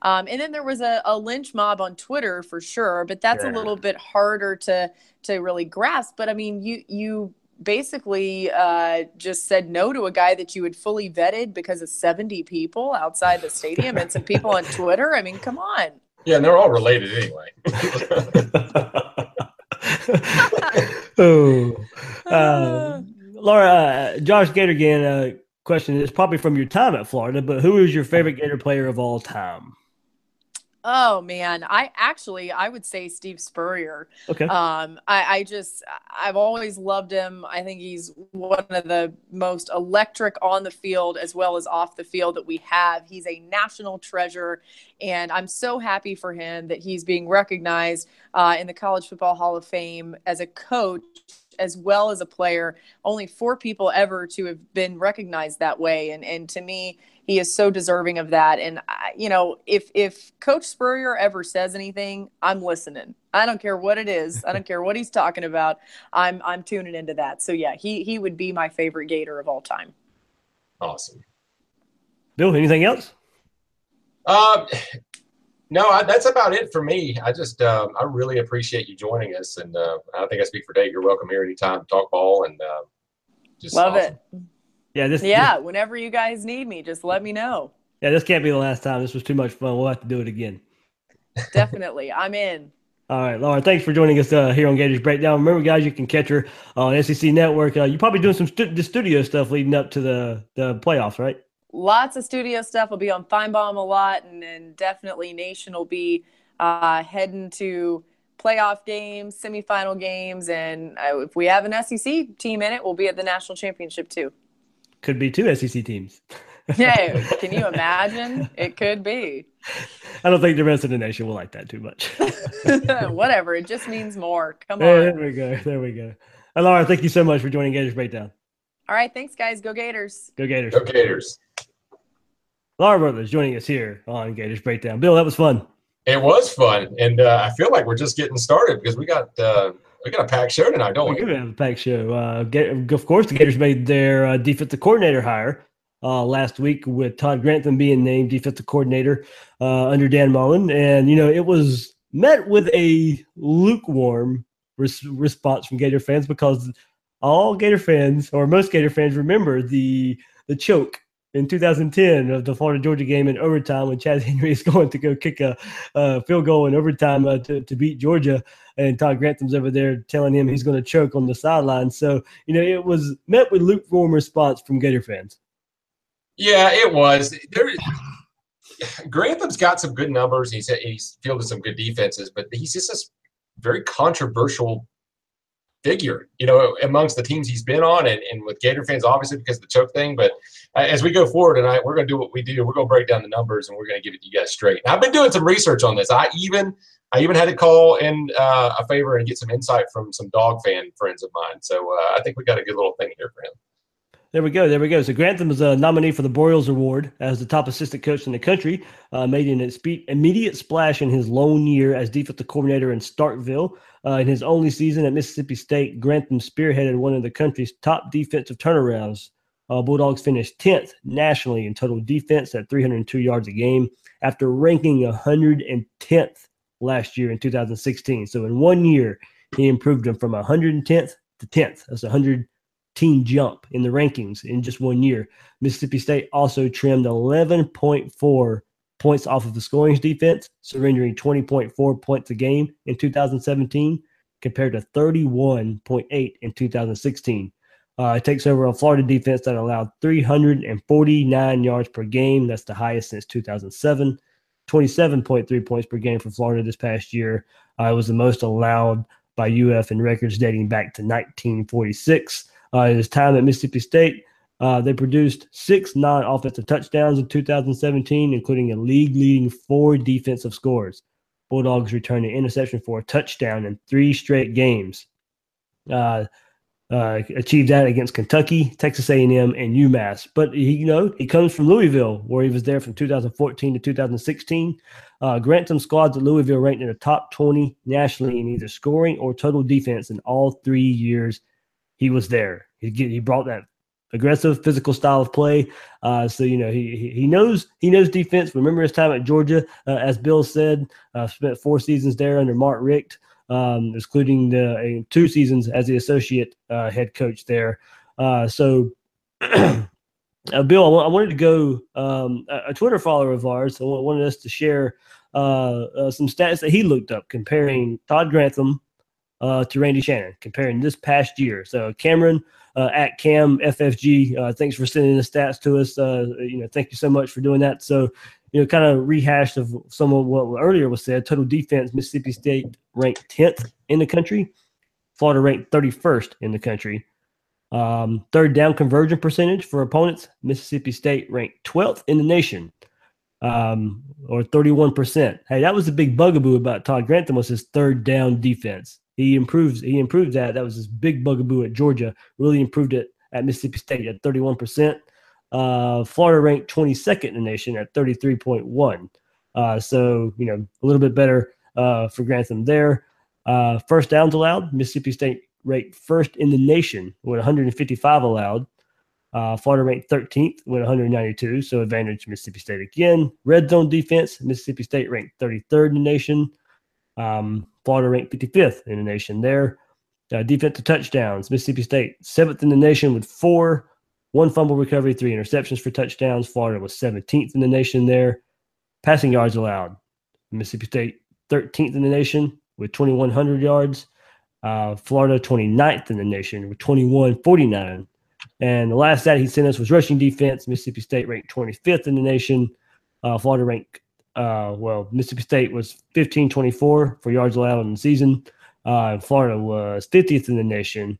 [SPEAKER 2] Um, and then there was a, a, lynch mob on Twitter for sure, but that's yeah. a little bit harder to to really grasp. But I mean, you you basically uh, just said no to a guy that you had fully vetted because of 70 people outside the stadium and some people on Twitter. I mean, come on.
[SPEAKER 3] Yeah, and they're all related anyway.
[SPEAKER 1] oh, uh, Laura, uh, Josh Gator again. Uh, question is probably from your time at Florida, but who is your favorite Gator player of all time?
[SPEAKER 2] Oh man, I actually I would say Steve Spurrier.
[SPEAKER 1] Okay.
[SPEAKER 2] Um, I, I just I've always loved him. I think he's one of the most electric on the field as well as off the field that we have. He's a national treasure, and I'm so happy for him that he's being recognized uh, in the College Football Hall of Fame as a coach as well as a player. Only four people ever to have been recognized that way, and and to me he is so deserving of that. And I, you know, if if Coach Spurrier ever says anything, I'm listening. I don't care what it is. I don't care what he's talking about. I'm I'm tuning into that. So yeah, he he would be my favorite Gator of all time.
[SPEAKER 3] Awesome.
[SPEAKER 1] Bill, anything else?
[SPEAKER 3] Um, no, I, that's about it for me. I just um, I really appreciate you joining us, and uh, I think I speak for Dave. You're welcome here anytime to talk ball, and uh,
[SPEAKER 2] just love awesome. it.
[SPEAKER 1] Yeah, this.
[SPEAKER 2] Yeah,
[SPEAKER 1] this,
[SPEAKER 2] whenever you guys need me, just let me know.
[SPEAKER 1] Yeah, this can't be the last time. This was too much fun. We'll have to do it again.
[SPEAKER 2] Definitely, I'm in.
[SPEAKER 1] All right, Laura, thanks for joining us uh, here on Gators Breakdown. Remember, guys, you can catch her on SEC Network. Uh, you're probably doing some stu- the studio stuff leading up to the the playoffs, right?
[SPEAKER 2] Lots of studio stuff. will be on Finebaum a lot, and, and definitely Nation will be uh, heading to playoff games, semifinal games, and uh, if we have an SEC team in it, we'll be at the national championship too
[SPEAKER 1] could be two SEC teams.
[SPEAKER 2] yeah, can you imagine? It could be.
[SPEAKER 1] I don't think the rest of the nation will like that too much.
[SPEAKER 2] Whatever. It just means more. Come
[SPEAKER 1] on. There we go. There we go. And Laura, thank you so much for joining Gators Breakdown.
[SPEAKER 2] All right. Thanks, guys. Go Gators.
[SPEAKER 1] Go Gators.
[SPEAKER 3] Go Gators.
[SPEAKER 1] Laura Brothers joining us here on Gators Breakdown. Bill, that was fun.
[SPEAKER 3] It was fun. And uh, I feel like we're just getting started because we got uh, we got a packed show tonight, don't
[SPEAKER 1] we?
[SPEAKER 3] We
[SPEAKER 1] do have a packed show. Uh, of course, the Gators made their uh, defensive coordinator hire uh, last week with Todd Grantham being named defensive coordinator uh, under Dan Mullen, and you know it was met with a lukewarm res- response from Gator fans because all Gator fans or most Gator fans remember the the choke in 2010 of the Florida Georgia game in overtime when Chas Henry is going to go kick a uh, field goal in overtime uh, to, to beat Georgia. And Todd Grantham's over there telling him he's going to choke on the sideline. So, you know, it was met with lukewarm response from Gator fans.
[SPEAKER 3] Yeah, it was. There, Grantham's got some good numbers. He's he's fielded some good defenses, but he's just a very controversial figure, you know, amongst the teams he's been on, and, and with Gator fans, obviously because of the choke thing. But uh, as we go forward tonight, we're going to do what we do. We're going to break down the numbers, and we're going to give it to you guys straight. And I've been doing some research on this. I even I even had to call in uh, a favor and get some insight from some dog fan friends of mine. So uh, I think we got a good little thing here for him.
[SPEAKER 1] There we go. There we go. So Grantham is a nominee for the Broyles Award as the top assistant coach in the country. Uh, made an immediate splash in his lone year as defensive coordinator in Starkville. Uh, in his only season at Mississippi State, Grantham spearheaded one of the country's top defensive turnarounds. Uh, Bulldogs finished 10th nationally in total defense at 302 yards a game after ranking 110th last year in 2016. So in one year, he improved them from 110th to 10th. That's 100 team jump in the rankings in just one year. Mississippi State also trimmed 11.4 points off of the scoring defense, surrendering 20.4 points a game in 2017 compared to 31.8 in 2016. Uh, it takes over a Florida defense that allowed 349 yards per game. That's the highest since 2007. 27.3 points per game for Florida this past year. Uh, it was the most allowed by UF in records dating back to 1946. Uh, his time at Mississippi State, uh, they produced six non offensive touchdowns in 2017, including a league leading four defensive scores. Bulldogs returned an interception for a touchdown in three straight games. Uh, uh, achieved that against Kentucky, Texas A&M, and UMass. But he, you know, he comes from Louisville, where he was there from 2014 to 2016. Uh, Grantham squads at Louisville ranked in the top 20 nationally in either scoring or total defense in all three years he was there. He he brought that aggressive physical style of play. Uh, so you know he he knows he knows defense. Remember his time at Georgia, uh, as Bill said, uh, spent four seasons there under Mark Richt, um, including the two seasons as the associate uh, head coach there. Uh, so. Uh, Bill, I, w- I wanted to go. Um, a, Twitter follower of ours I wanted us to share some stats that he looked up comparing Todd Grantham uh, to Randy Shannon, comparing this past year. So Cameron uh, at Cam FFG, uh, thanks for sending the stats to us. Uh, you know, thank you so much for doing that. So, you know, kind of rehashed of some of what earlier was said. Total defense, Mississippi State ranked 10th in the country. Florida ranked 31st in the country. Um, third down conversion percentage for opponents, Mississippi State ranked 12th in the nation, um, or 31%. Hey, that was a big bugaboo about Todd Grantham was his third down defense. He improves. He improved that. That was his big bugaboo at Georgia. Really improved it at Mississippi State at 31 percent. Uh, Florida ranked 22nd in the nation at 33.1. Uh, so you know a little bit better uh, for Grantham there. Uh, first downs allowed. Mississippi State ranked first in the nation with 155 allowed. Uh, Florida ranked 13th with 192, so advantage Mississippi State again. Red zone defense, Mississippi State ranked 33rd in the nation. Um, Florida ranked 55th in the nation there. Uh, defensive touchdowns, Mississippi State seventh in the nation with four, one fumble recovery, three interceptions for touchdowns. Florida was 17th in the nation there. Passing yards allowed, Mississippi State 13th in the nation with 2,100 yards. Uh, Florida 29th in the nation with 2149. And the last stat he sent us was rushing defense. Mississippi State ranked 25th in the nation. Uh, Florida ranked uh, well, Mississippi State was 1524 for yards allowed in the season. Uh, Florida was 50th in the nation,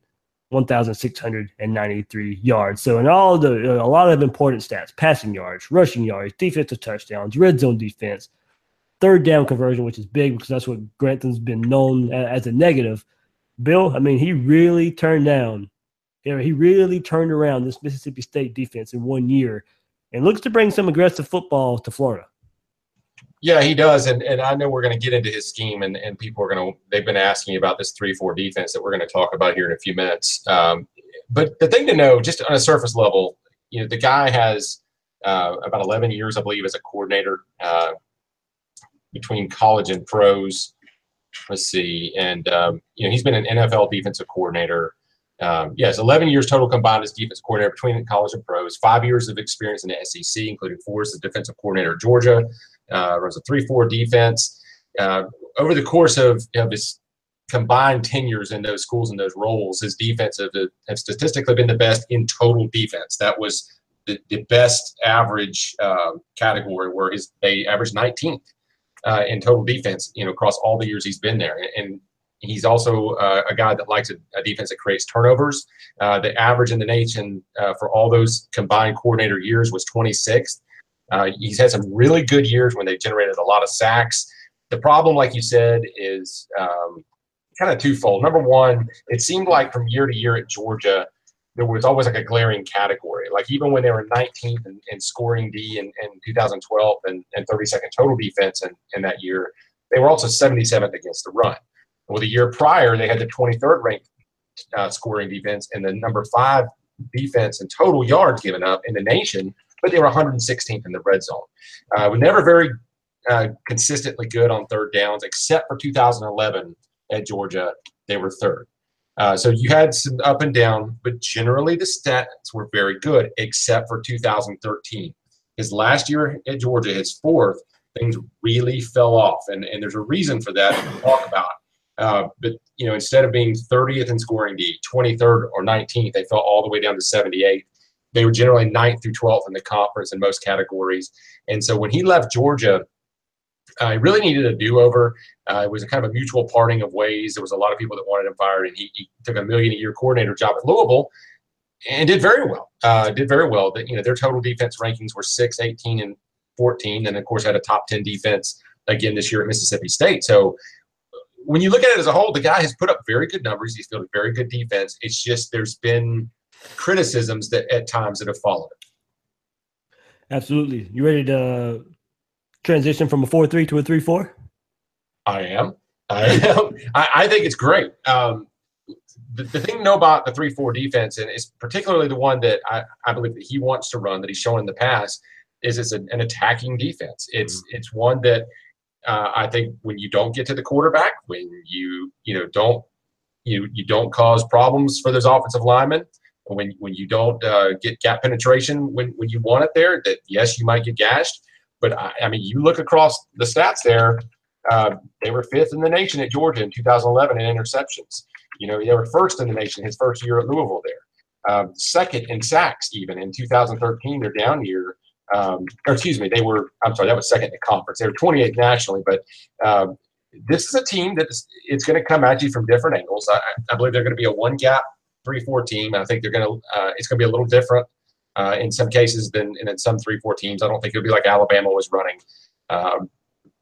[SPEAKER 1] 1,693 yards. So, in all the a lot of important stats: passing yards, rushing yards, defensive touchdowns, red zone defense, third down conversion, which is big because that's what Grantham's been known as a negative. Bill, I mean, he really turned down. He really turned around this Mississippi State defense in one year, and looks to bring some aggressive football to Florida.
[SPEAKER 3] Yeah, he does, and and I know we're going to get into his scheme, and and people are going to they've been asking about this three four defense that we're going to talk about here in a few minutes. Um, but the thing to know, just on a surface level, you know, the guy has uh, about 11 years, I believe, as a coordinator uh, between college and pros. Let's see, and um, you know, he's been an NFL defensive coordinator. Um, yes, 11 years total combined as defense coordinator between college and pros. Five years of experience in the SEC, including four as the defensive coordinator at Georgia. Uh, runs a three-four defense. Uh, over the course of, of his combined tenures in those schools and those roles, his defense have, have statistically been the best in total defense. That was the, the best average uh, category where his they averaged 19th uh, in total defense, you know, across all the years he's been there. And he's also uh, a guy that likes a, a, defense that creates turnovers. Uh, the average in the nation uh, for all those combined coordinator years was 26th. Uh, he's had some really good years when they generated a lot of sacks. The problem, like you said, is um, kind of twofold. Number one, it seemed like from year to year at Georgia, there was always like a glaring category. Like even when they were 19th in, in scoring D in, in 2012 and, and 32nd total defense in, in that year, they were also 77th against the run. Well, the year prior, they had the 23rd ranked uh, scoring defense and the number five defense in total yards given up in the nation, but they were 116th in the red zone. Uh, were never very uh, consistently good on third downs, except for 2011 at Georgia. They were third. Uh, so you had some up and down, but generally the stats were very good, except for 2013. His last year at Georgia, his fourth, things really fell off, and, and there's a reason for that to talk about. Uh, but you know, instead of being 30th in scoring D, 23rd or 19th, they fell all the way down to 78th. They were generally 9th through 12th in the conference in most categories. And so when he left Georgia, uh, he really needed a do-over. Uh, it was a kind of a mutual parting of ways. There was a lot of people that wanted him fired, and he, he took a million-a-year coordinator job at Louisville and did very well. Uh, did very well. That you know their total defense rankings were 6, 18, and 14, and of course had a top 10 defense again this year at Mississippi State. So when you look at it as a whole, the guy has put up very good numbers. He's fielded very good defense. It's just there's been criticisms that at times that have followed it.
[SPEAKER 1] Absolutely. You ready to transition from a four three to a three four?
[SPEAKER 3] I am. I am. I, I think it's great. Um, the, the thing to know about the three four defense, and it's particularly the one that I, I believe that he wants to run that he's shown in the past, is it's an, an attacking defense. It's mm-hmm. it's one that uh, I think when you don't get to the quarterback, when you you know don't you you don't cause problems for those offensive linemen, when when you don't uh, get gap penetration when when you want it there, that yes you might get gashed, but I, I mean you look across the stats there, uh, they were fifth in the nation at Georgia in 2011 in interceptions. You know they were first in the nation his first year at Louisville there, um, second in sacks even in 2013 their down year um, or excuse me, they were, I'm sorry, that was second in the conference. They were 28th nationally, but um, this is a team that is, it's going to come at you from different angles. I, I believe they're going to be a one gap, three, four team. I think they're going to, uh, it's going to be a little different uh, in some cases than in some three, four teams. I don't think it'll be like Alabama was running. Um,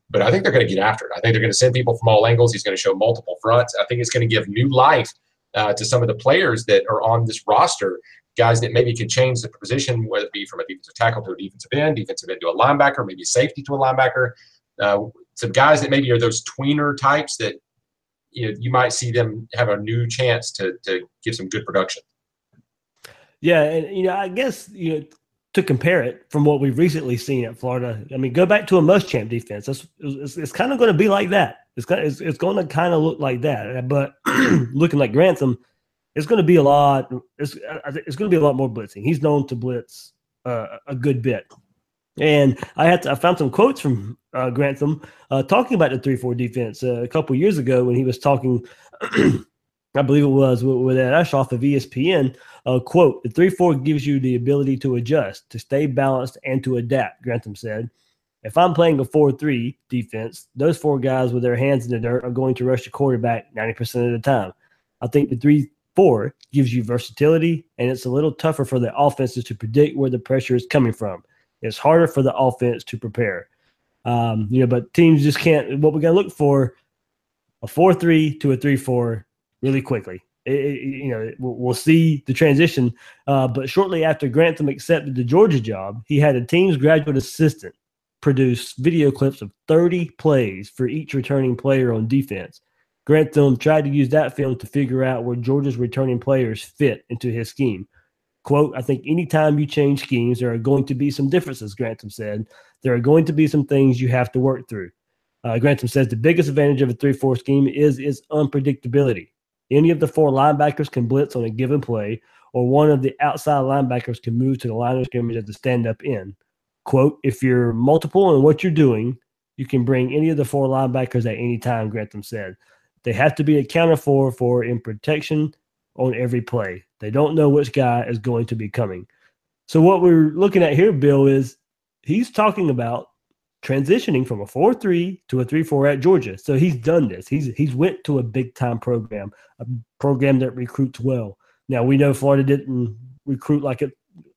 [SPEAKER 3] but I think they're going to get after it. I think they're going to send people from all angles. He's going to show multiple fronts. I think it's going to give new life uh, to some of the players that are on this roster guys that maybe could change the position, whether it be from a defensive tackle to a defensive end, defensive end to a linebacker, maybe safety to a linebacker. Uh, some guys that maybe are those tweener types that you, know, you might see them have a new chance to, to give some good production.
[SPEAKER 1] Yeah, and you know, I guess you know to compare it from what we've recently seen at Florida. I mean, go back to a Muschamp defense. That's it's, it's kind of going to be like that. It's of, it's, it's going to kind of look like that. But looking like Grantham, it's going to be a lot. It's it's going to be a lot more blitzing. He's known to blitz uh, a good bit. And I had to, I found some quotes from uh, Grantham uh, talking about the three four defense uh, a couple years ago when he was talking. I believe it was with, with Aschoff of ESPN. Uh, quote: "The three four gives you the ability to adjust, to stay balanced, and to adapt." Grantham said. If I'm playing a 4 3 defense, those four guys with their hands in the dirt are going to rush the quarterback 90% of the time. I think the 3 Four gives you versatility, and it's a little tougher for the offenses to predict where the pressure is coming from. It's harder for the offense to prepare. Um, you know, but teams just can't. What we got to look for a four-three to a three-four really quickly. It, it, you know, we'll, we'll, see the transition. Uh, but shortly after Grantham accepted the Georgia job, he had a team's graduate assistant produce video clips of 30 plays for each returning player on defense. Grantham tried to use that film to figure out where Georgia's returning players fit into his scheme. Quote, I think anytime you change schemes, there are going to be some differences, Grantham said. There are going to be some things you have to work through. Uh, Grantham says the biggest advantage of a 3 4 scheme is its unpredictability. Any of the four linebackers can blitz on a given play, or one of the outside linebackers can move to the line of scrimmage at the stand up end. Quote, if you're multiple in what you're doing, you can bring any of the four linebackers at any time, Grantham said. They have to be accounted for for in protection on every play. They don't know which guy is going to be coming. So what we're looking at here, Bill, is he's talking about transitioning from a 4-3 to a 3-4 at Georgia. So he's done this. He's he's went to a big time program, a program that recruits well. Now we know Florida didn't recruit like it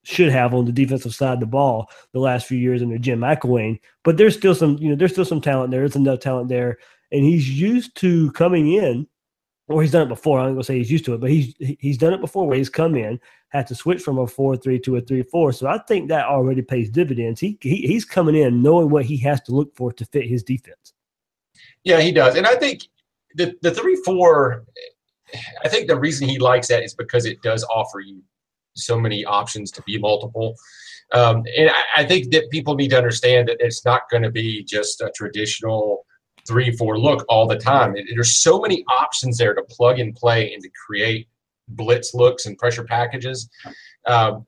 [SPEAKER 1] should have on the defensive side of the ball the last few years under Jim McElwain, but there's still some, you know, there's still some talent there. There's enough talent there. And he's used to coming in or he's done it before. I'm gonna say he's used to it, but he's he's done it before where he's come in, had to switch from a four three to a three four. So I think that already pays dividends. He, he he's coming in knowing what he has to look for to fit his defense.
[SPEAKER 3] Yeah, he does, and I think the the three four. I think the reason he likes that is because it does offer you so many options to be multiple. Um, and I, I think that people need to understand that it's not going to be just a traditional three, four look all the time. It, there's so many options there to plug and play and to create blitz looks and pressure packages. Uh,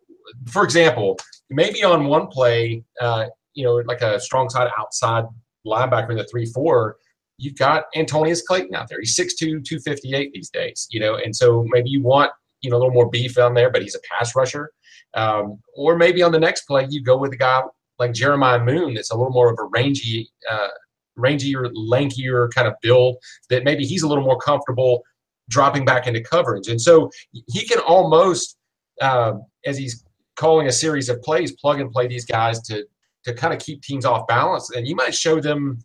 [SPEAKER 3] for example, maybe on one play, uh, you know, like a strong side outside linebacker in the three, four, you've got Antonneous Clayton out there. He's 6'2", 258 these days, you know, and so maybe you want, you know, a little more beef on there, but he's a pass rusher. Um, or maybe on the next play, you go with a guy like Jeremiah Moon that's a little more of a rangy uh, rangier, lankier kind of build that maybe he's a little more comfortable dropping back into coverage. And so he can almost, uh, as he's calling a series of plays, plug and play these guys to to kind of keep teams off balance. And you might show them,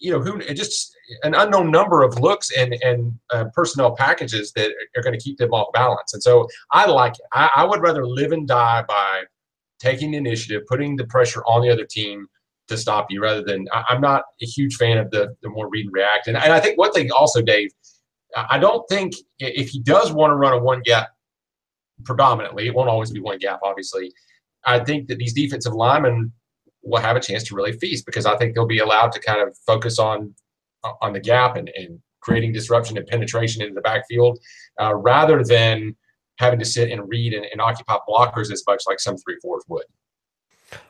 [SPEAKER 3] you know, who just an unknown number of looks and and uh, personnel packages that are going to keep them off balance. And so I like it. I, I would rather live and die by taking the initiative, putting the pressure on the other team to stop you rather than I, am not a huge fan of the, the more read and react. And, and I think one thing also, Dave, I don't think if he does want to run a one gap predominantly, it won't always be one gap, obviously. I think that these defensive linemen will have a chance to really feast because I think they'll be allowed to kind of focus on on the gap and, and creating disruption and penetration into the backfield uh, rather than having to sit and read and, and occupy blockers as much like some three fours would.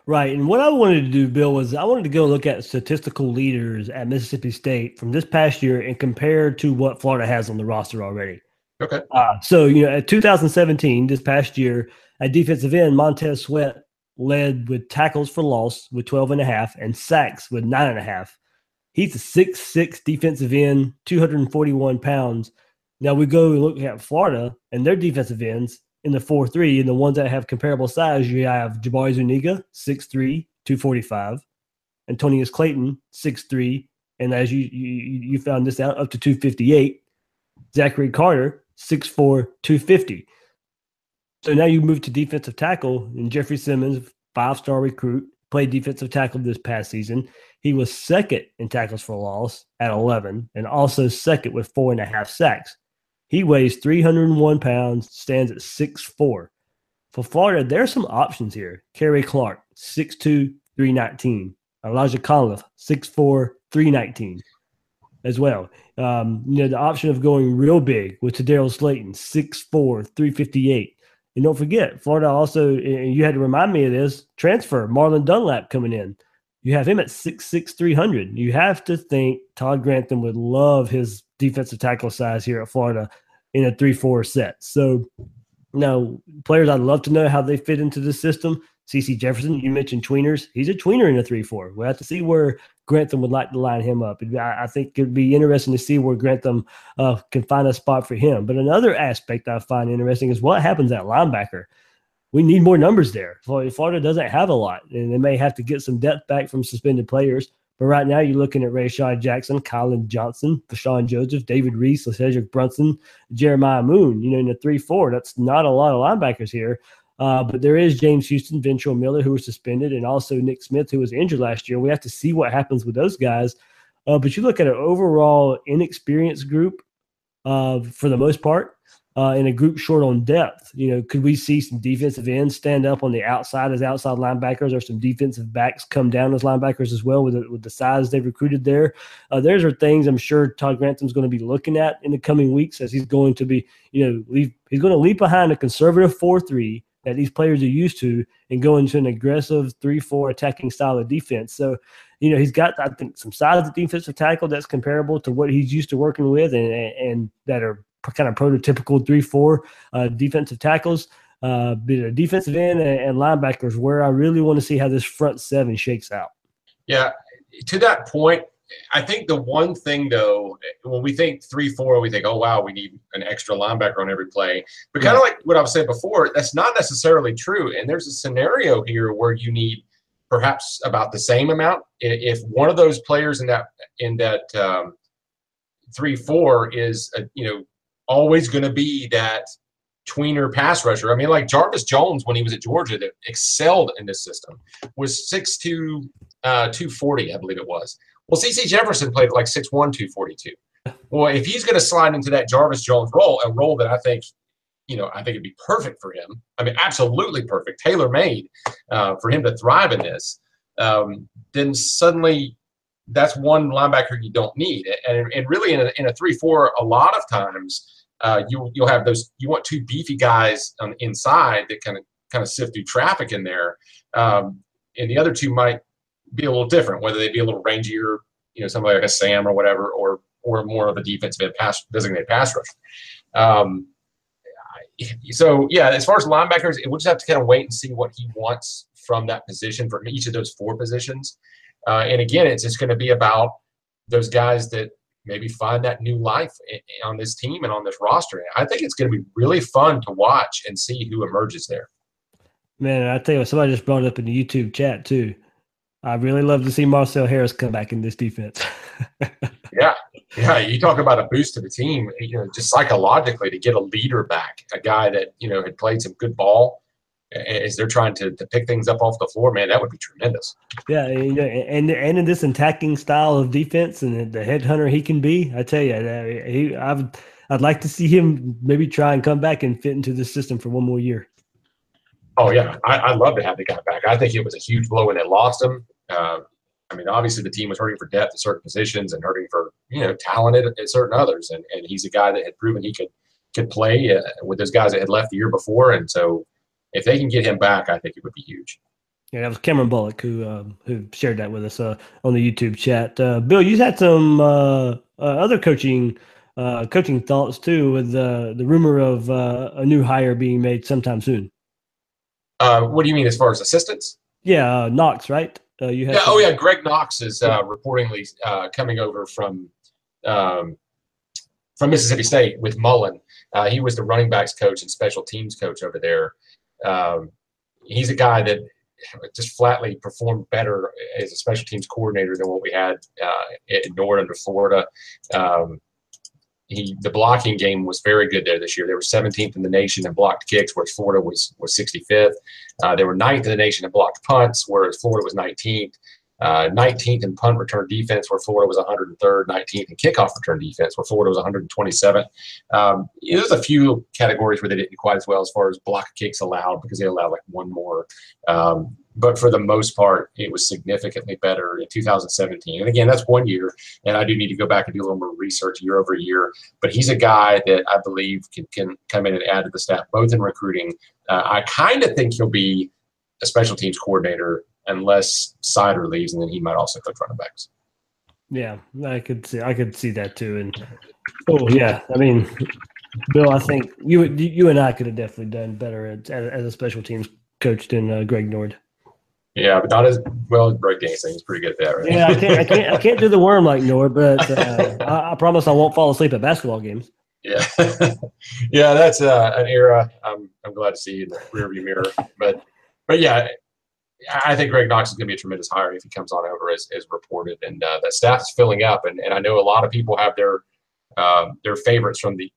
[SPEAKER 1] Right. And what I wanted to do, Bill, was I wanted to go look at statistical leaders at Mississippi State from this past year and compare to what Florida has on the roster already.
[SPEAKER 3] Okay.
[SPEAKER 1] Uh, so, you know, at 2017, this past year, at defensive end, Montez Sweat led with tackles for loss with 12 and a half and sacks with nine and a half. He's a six-six defensive end, 241 pounds. Now we go and look at Florida and their defensive ends in the 4 3. And the ones that have comparable size, you have Jabari Zuniga, 6'3, 245, Antonneous Clayton, 6'3, and as you, you, you found this out, up to 258. Zachary Carter, 6'4, 250. So now you move to defensive tackle, and Jeffrey Simmons, five star recruit, played defensive tackle this past season. He was second in tackles for loss at 11, and also second with four and a half sacks. He weighs 301 pounds, stands at 6'4. For Florida, there are some options here. Khairi Clark, 6'2, 319. Elijah Conliffe, 6'4, 319 as well. Um, you know, the option of going real big with Tedarrell Slaton, 6'4, 358. And don't forget, Florida also, and you had to remind me of this transfer, Marlon Dunlap coming in. You have him at 6'6, 300. You have to think Todd Grantham would love his defensive tackle size here at Florida in a 3 4 set. So, now players I'd love to know how they fit into the system. CeCe Jefferson, you mentioned tweeners. He's a tweener in a 3 4. We'll have to see where Grantham would like to line him up. I, think it'd be interesting to see where Grantham uh, can find a spot for him. But another aspect I find interesting is what happens at linebacker. We need more numbers there. Florida doesn't have a lot, and they may have to get some depth back from suspended players. But right now, you're looking at Rayshad Jackson, Kylan Johnson, Vosean Joseph, David Reese, Cedric Brunson, Jeremiah Moon. You know, in the three four, that's not a lot of linebackers here. Uh, but there is James Houston, Ventrell Miller, who were suspended, and also Nick Smith, who was injured last year. We have to see what happens with those guys. Uh, but you look at an overall inexperienced group uh, for the most part, uh, in a group short on depth. You know, could we see some defensive ends stand up on the outside as outside linebackers, or some defensive backs come down as linebackers as well with the, with the size they've recruited there? Uh, those are things I'm sure Todd Grantham's going to be looking at in the coming weeks as he's going to be, you know, leave, he's going to leave behind a conservative four three that these players are used to and go into an aggressive three four attacking style of defense. So. You know, he's got, I think, some size of defensive tackle that's comparable to what he's used to working with and, and that are kind of prototypical three four uh, defensive tackles, uh, defensive end and, and linebackers. Where I really want to see how this front seven shakes out.
[SPEAKER 3] Yeah, to that point, I think the one thing though, when we think three four, we think, oh wow, we need an extra linebacker on every play. But kind of like what I was saying before, that's not necessarily true. And there's a scenario here where you need perhaps about the same amount. If one of those players in that in that um, three four is a, you know always going to be that tweener pass rusher. I mean, like Jarvis Jones when he was at Georgia that excelled in this system was 6'2", uh, 240, I believe it was. Well, CeCe Jefferson played like 6'1", 242. Well, if he's going to slide into that Jarvis Jones role, a role that I think, you know, I think it'd be perfect for him. I mean, absolutely perfect, tailor made uh, for him to thrive in this. Um, then suddenly that's one linebacker you don't need. And, and really in a, in a three four, a lot of times uh, you you'll have those. You want two beefy guys on the inside that kind of kind of sift through traffic in there, um, and the other two might be a little different. Whether they be a little rangier, you know, somebody like a Sam or whatever, or or more of a defensive pass designated pass rush. Um, so yeah, as far as linebackers, we'll just have to kind of wait and see what he wants from that position for each of those four positions. Uh, and again, it's just going to be about those guys that maybe find that new life on this team and on this roster. I think it's going to be really fun to watch and see who emerges there.
[SPEAKER 1] Man, I tell you what, somebody just brought it up in the YouTube chat too. I really love to see Marcel Harris come back in this defense.
[SPEAKER 3] yeah, yeah. You talk about a boost to the team, you know, just psychologically to get a leader back, a guy that you know had played some good ball as they're trying to, to pick things up off the floor, man, that would be tremendous.
[SPEAKER 1] Yeah, and and in this attacking style of defense and the headhunter he can be, I tell you, he, I've, I'd like to see him maybe try and come back and fit into the system for one more year.
[SPEAKER 3] Oh yeah, I, would love to have the guy back. I think it was a huge blow when they lost him. Uh, I mean, obviously the team was hurting for depth at certain positions and hurting for you know talented at certain others, and and he's a guy that had proven he could could play uh, with those guys that had left the year before, and so if they can get him back, I think it would be huge.
[SPEAKER 1] Yeah, that was Cameron Bullock who um, who shared that with us uh, on the YouTube chat. Uh, Bill, you had some uh, uh other coaching uh, coaching thoughts too, with the the rumor of uh, a new hire being made sometime soon.
[SPEAKER 3] what do you mean as far as assistants?
[SPEAKER 1] Yeah, Knox, right?
[SPEAKER 3] you had yeah, oh yeah, Greg Knox is reportedly coming over from um, from Mississippi State with Mullen. he was the running backs coach and special teams coach over there. Um, he's a guy that just flatly performed better as a special teams coordinator than what we had uh, in Nord under Florida. Um, he the blocking game was very good there this year. They were 17th in the nation in blocked kicks, whereas Florida was was 65th. Uh, they were ninth in the nation in blocked punts, whereas Florida was 19th. Uh, 19th in punt return defense, where Florida was 103rd, 19th in kickoff return defense, where Florida was 127th. Um, there's a few categories where they didn't quite as well as far as block kicks allowed because they allowed like one more. Um, but for the most part, it was significantly better in 2017. And again, that's one year, and I do need to go back and do a little more research year over year. But he's a guy that I believe can, can come in and add to the staff, both in recruiting. Uh, I kind of think he'll be a special teams coordinator unless Seider leaves, and then he might also coach running backs.
[SPEAKER 1] Yeah, I could see. I could see that too. And oh yeah, I mean, Bill, I think you you and I could have definitely done better as, as a special teams coach than uh, Greg Nord.
[SPEAKER 3] Yeah, but not as well as breakdancing. He's pretty good at that, right?
[SPEAKER 1] Yeah, I can't, I can't, I can't do the worm like Nord, but uh, I, I, promise I won't fall asleep at basketball games.
[SPEAKER 3] Yeah, yeah, that's uh, an era. I'm I'm glad to see in the rearview mirror, but but yeah, I think Greg Knox is going to be a tremendous hire if he comes on over as, as reported, and uh, staff is filling up. And, and I know a lot of people have their uh, their favorites from the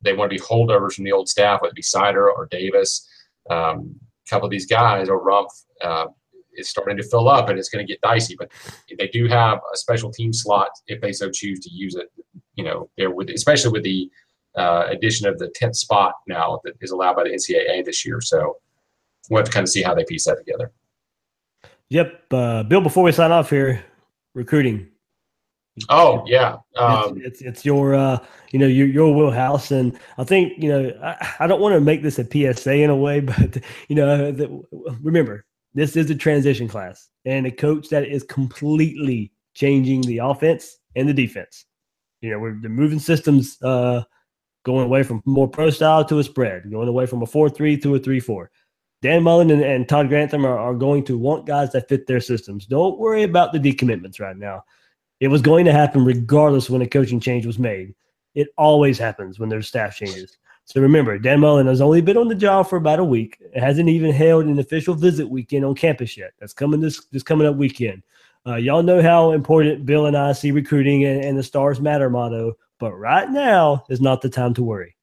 [SPEAKER 3] they want to be holdovers from the old staff, whether it be Seider or Davis. Um, couple of these guys, or Rumph, uh, is starting to fill up and it's going to get dicey. But they do have a special team slot if they so choose to use it. You know, there with especially with the uh, addition of the tenth spot now that is allowed by the NCAA this year. So we'll have to kind of see how they piece that together.
[SPEAKER 1] Yep, uh, Bill. Before we sign off here, recruiting.
[SPEAKER 3] Oh yeah, um,
[SPEAKER 1] it's, it's, it's your uh, you know your your wheelhouse, and I think you know I, I don't want to make this a PSA in a way, but you know the, remember this is a transition class and a coach that is completely changing the offense and the defense. You know, we're the moving systems, uh, going away from more pro style to a spread, going away from a 4 3 to a 3 4. Dan Mullen and, and Todd Grantham are, are going to want guys that fit their systems. Don't worry about the decommitments right now. It was going to happen regardless when a coaching change was made. It always happens when there's staff changes. So remember, Dan Mullen has only been on the job for about a week. It hasn't even held an official visit weekend on campus yet. That's coming this this coming up weekend. Uh, y'all know how important Bill and I see recruiting and, and the Stars Matter motto, but right now is not the time to worry.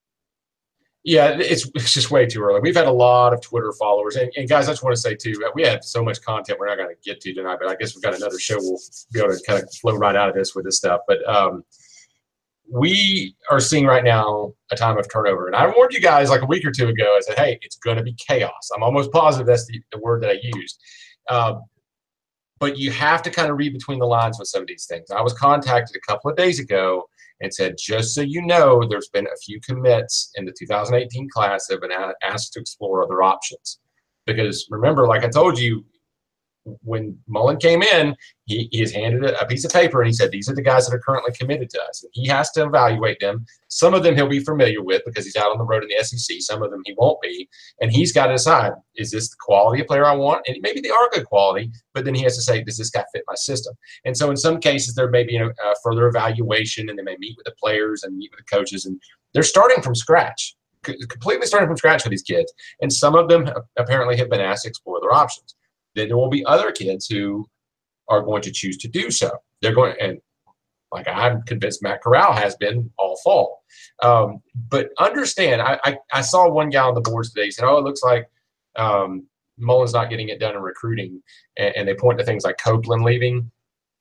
[SPEAKER 3] Yeah, it's, it's just way too early. We've had a lot of Twitter followers. And, and guys, I just want to say, too, we had so much content we're not going to get to tonight, but I guess we've got another show. We'll be able to kind of flow right out of this with this stuff. But um, we are seeing right now a time of turnover. And I warned you guys like a week or two ago. I said, hey, it's going to be chaos. I'm almost positive that's the, the word that I used. Um, but you have to kind of read between the lines with some of these things. I was contacted a couple of days ago and said, just so you know, there's been a few commits in the 2018 class that have been asked to explore other options. Because remember, like I told you, when Mullen came in, he, he has handed a piece of paper and he said, These are the guys that are currently committed to us. And he has to evaluate them. Some of them he'll be familiar with because he's out on the road in the SEC. Some of them he won't be. And he's got to decide is this the quality of player I want? And maybe they are good quality, but then he has to say, Does this guy fit my system? And so in some cases, there may be a, a further evaluation and they may meet with the players and meet with the coaches. And they're starting from scratch completely starting from scratch with these kids. And some of them apparently have been asked to explore their options then there will be other kids who are going to choose to do so. They're going and like I'm convinced Matt Corral has been all fall. Um, but understand, I, I, I, saw one guy on the boards today said, "Oh, it looks like um, Mullen's not getting it done in recruiting," and, and they point to things like Copeland leaving.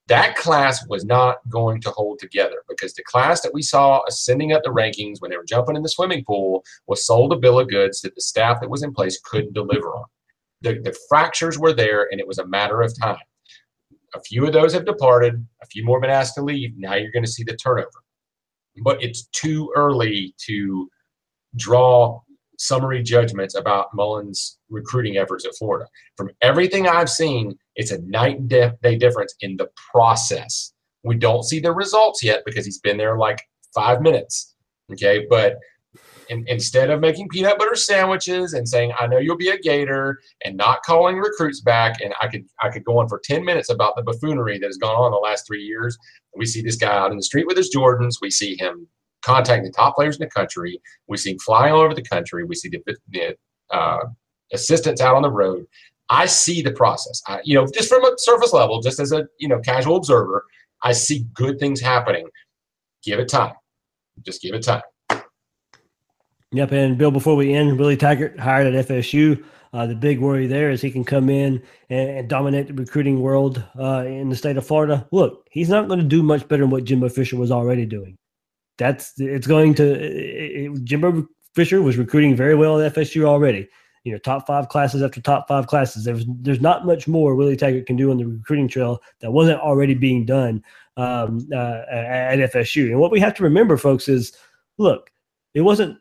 [SPEAKER 3] That class was not going to hold together because the class that we saw ascending up the rankings when they were jumping in the swimming pool was sold a bill of goods that the staff that was in place couldn't deliver on the, the fractures were there and it was a matter of time. A few of those have departed, a few more have been asked to leave. Now you're going to see the turnover. But it's too early to draw summary judgments about Mullen's recruiting efforts at Florida. From everything I've seen, it's a night and day difference in the process. We don't see the results yet because he's been there like five minutes. Okay, but in, instead of making peanut butter sandwiches and saying I know you'll be a Gator and not calling recruits back, and I could I could go on for ten minutes about the buffoonery that has gone on the last three years. We see this guy out in the street with his Jordans. We see him contacting the top players in the country. We see him flying all over the country. We see the, the uh, assistants out on the road. I see the process. I, you know, just from a surface level, just as a you know casual observer, I see good things happening. Give it time. Just give it time.
[SPEAKER 1] Yep, and Bill, before we end, Willie Taggart hired at FSU. Uh, the big worry there is he can come in and, and dominate the recruiting world uh, in the state of Florida. Look, he's not going to do much better than what Jimbo Fisher was already doing. That's it's going to it, it, Jimbo Fisher was recruiting very well at FSU already. You know, top five classes after top five classes. There's there's not much more Willie Taggart can do on the recruiting trail that wasn't already being done um, uh, at FSU. And what we have to remember, folks, is look, it wasn't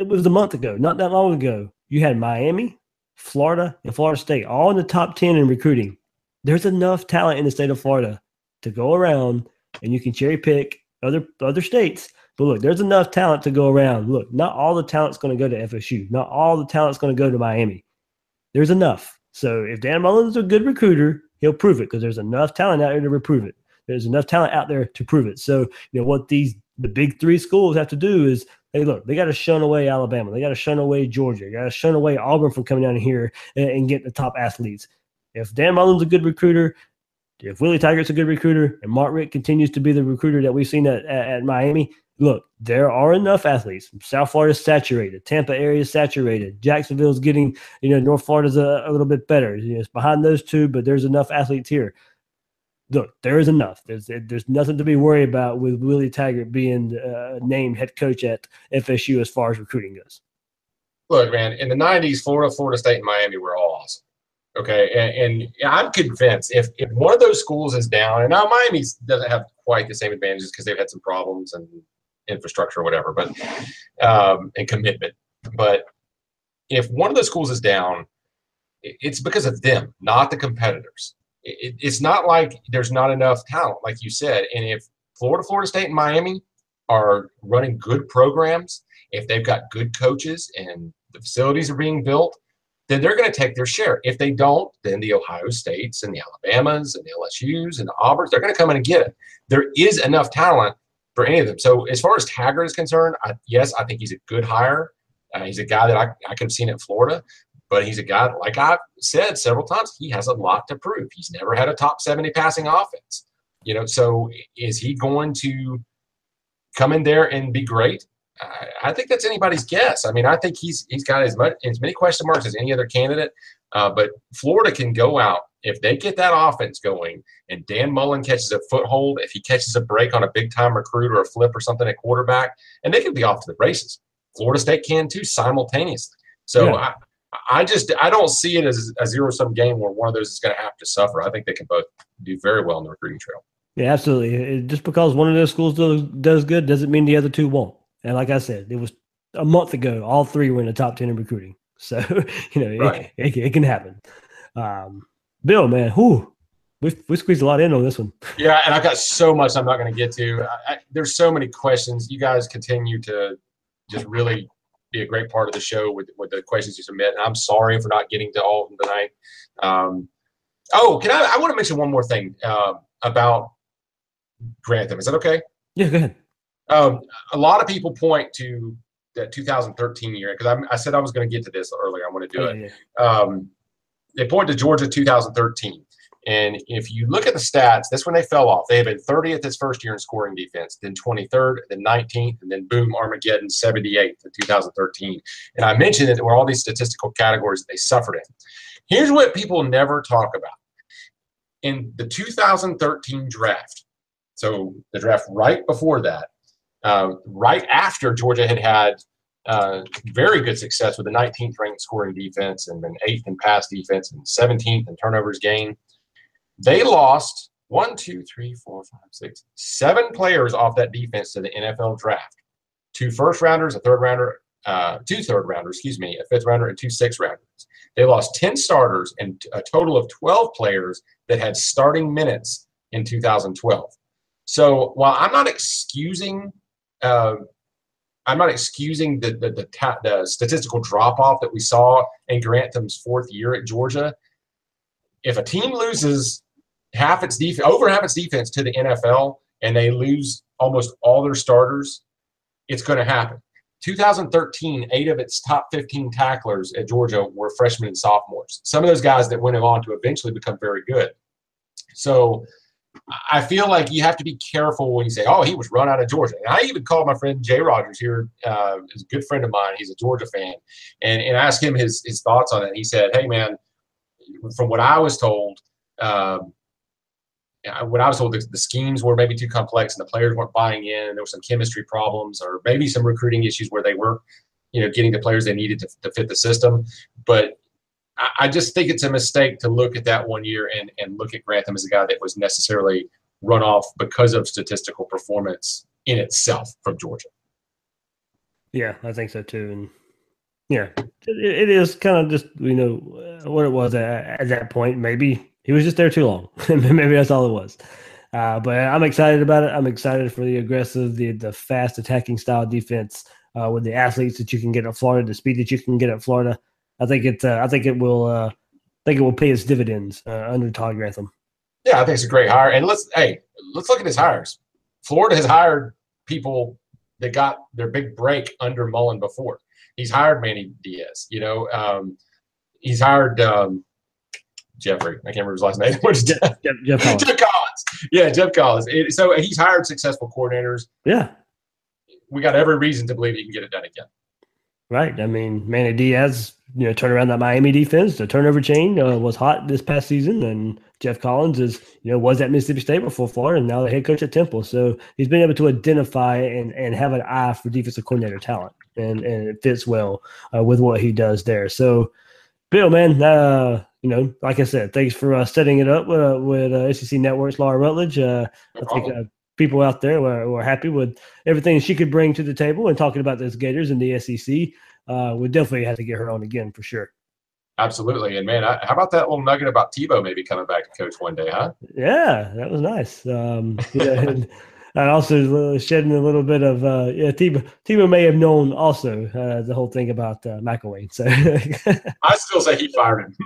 [SPEAKER 1] it was a month ago, not that long ago. You had Miami, Florida, and Florida State all in the top 10 in recruiting. There's enough talent in the state of Florida to go around and you can cherry pick other other states. But look, there's enough talent to go around. Look, not all the talent's going to go to FSU. Not all the talent's going to go to Miami. There's enough. So if Dan Mullen's a good recruiter, he'll prove it because there's enough talent out there to prove it. There's enough talent out there to prove it. So, you know, what these the big three schools have to do is Hey, look, they got to shun away Alabama. They got to shun away Georgia. They got to shun away Auburn from coming down here and, and getting the top athletes. If Dan Mullen's a good recruiter, if Willie Taggart's a good recruiter, and Mark Richt continues to be the recruiter that we've seen at, at, at Miami, look, there are enough athletes. South Florida's saturated. Tampa area is saturated. Jacksonville's getting, you know, North Florida's a, a little bit better. You know, it's behind those two, but there's enough athletes here. Look, there is enough. There's there's nothing to be worried about with Willie Taggart being uh, named head coach at FSU as far as recruiting goes.
[SPEAKER 3] Look, man, in the '90s, Florida, Florida State, and Miami were all awesome. Okay, and, and I'm convinced if if one of those schools is down, and now Miami doesn't have quite the same advantages because they've had some problems and infrastructure or whatever, but um, and commitment. But if one of those schools is down, it's because of them, not the competitors. It, it's not like there's not enough talent, like you said. And if Florida, Florida State, and Miami are running good programs, if they've got good coaches and the facilities are being built, then they're going to take their share. If they don't, then the Ohio States and the Alabamas and the LSU's and the Auburns, they're going to come in and get it. There is enough talent for any of them. So as far as Taggart is concerned, I, yes, I think he's a good hire. Uh, he's a guy that I, I could have seen at Florida, but he's a guy, like I've said several times, he has a lot to prove. He's never had a top 70 passing offense. You know, so is he going to come in there and be great? I, I think that's anybody's guess. I mean, I think he's he's got as much as many question marks as any other candidate. Uh, but Florida can go out if they get that offense going and Dan Mullen catches a foothold, if he catches a break on a big time recruit or a flip or something at quarterback, and they can be off to the races. Florida State can too simultaneously. So yeah. I, just I don't see it as a zero sum game where one of those is going to have to suffer. I think they can both do very well in the recruiting trail.
[SPEAKER 1] Yeah, absolutely. Just because one of those schools does, does good doesn't mean the other two won't. And like I said, it was a month ago, all three were in the top 10 in recruiting. So, you know, right. it, it, it, can happen. Um, Bill, man, whoo, we we squeezed a lot in on this one.
[SPEAKER 3] Yeah, and I've got so much I'm not going to get to. I, I, there's so many questions. You guys continue to just really be a great part of the show with, with the questions you submit. And I'm sorry for not getting to all of them tonight. Um, oh, can I? I want to mention one more thing uh, about Grantham. Is that okay?
[SPEAKER 1] Yeah, go ahead.
[SPEAKER 3] Um, a lot of people point to that 2013 year because I, I, said I was going to get to this earlier. I want to do oh, it. Yeah. Um, they point to Georgia 2013. And if you look at the stats, that's when they fell off. They had been 30th his first year in scoring defense, then 23rd, then 19th, and then boom, Armageddon 78th in 2013. And I mentioned that there were all these statistical categories that they suffered in. Here's what people never talk about. In the 2013 draft, so the draft right before that, uh, right after Georgia had had uh, very good success with the 19th ranked scoring defense and then eighth in pass defense and 17th in turnovers gained. They lost one, two, three, four, five, six, seven players off that defense to the NFL draft. Two first rounders, a third rounder, uh, two third rounders, excuse me, a fifth rounder, and two sixth rounders. They lost 10 starters and a total of 12 players that had starting minutes in 2012. So while I'm not excusing uh, I'm not excusing the the, the, ta- the statistical drop off that we saw in Grantham's fourth year at Georgia. If a team loses half its defense, over half its defense to the NFL, and they lose almost all their starters, it's going to happen. 2013, eight of its top 15 tacklers at Georgia were freshmen and sophomores. Some of those guys that went on to eventually become very good. So I feel like you have to be careful when you say, "Oh, he was run out of Georgia." And I even called my friend Jay Rogers here, uh, is a good friend of mine. He's a Georgia fan, and and asked him his his thoughts on it. He said, "Hey, man, from what I was told." Um, when I was told the, the, schemes were maybe too complex and the players weren't buying in, there were some chemistry problems or maybe some recruiting issues where they were, you know, getting the players they needed to, to fit the system. But I just think it's a mistake to look at that one year and, and look at Grantham as a guy that was necessarily run off because of statistical performance in itself from Georgia.
[SPEAKER 1] Yeah, I think so too. And yeah, it, it is kind of just, you know, what it was at, at, that point. Maybe he was just there too long. Maybe that's all it was. Uh, but I'm excited about it. I'm excited for the aggressive, the, the fast attacking style defense uh, with the athletes that you can get at Florida, the speed that you can get at Florida. I think it. Uh, I think it will. Uh, I think it will pay its dividends uh, under Todd Grantham.
[SPEAKER 3] Yeah, I think it's a great hire. And let's hey, let's look at his hires. Florida has hired people that got their big break under Mullen before. He's hired Manny Diaz. You know, um, he's hired um, Jeffrey. I can't remember his last name. Geoff, Geoff, Geoff, Collins. Geoff Collins. Yeah, Geoff Collins. It, so he's hired successful coordinators.
[SPEAKER 1] Yeah.
[SPEAKER 3] we got every reason to believe he can get it done again.
[SPEAKER 1] Right. I mean, Manny Diaz, you know, turn around that Miami defense. The turnover chain uh, was hot this past season, and Geoff Collins is, you know, was at Mississippi State before Florida, and now the head coach at Temple. So he's been able to identify and, and have an eye for defensive coordinator talent, and and it fits well uh, with what he does there. So, Bill, man, uh, you know, like I said, thanks for uh, setting it up with, uh, with uh, SEC Networks, Laura Rutledge. Uh,
[SPEAKER 3] No
[SPEAKER 1] I think uh, people out there were, were happy with everything she could bring to the table and talking about those Gators and the SEC. Uh, we definitely have to get her on again for sure.
[SPEAKER 3] Absolutely. And man, I, how about that little nugget about Tebow maybe coming back to coach one day, huh?
[SPEAKER 1] Yeah, that was nice. Um, yeah, and, and also shedding a little bit of uh, yeah. Tebow, Tebow may have known also uh, the whole thing about uh, McElwain. So
[SPEAKER 3] I still say he fired him.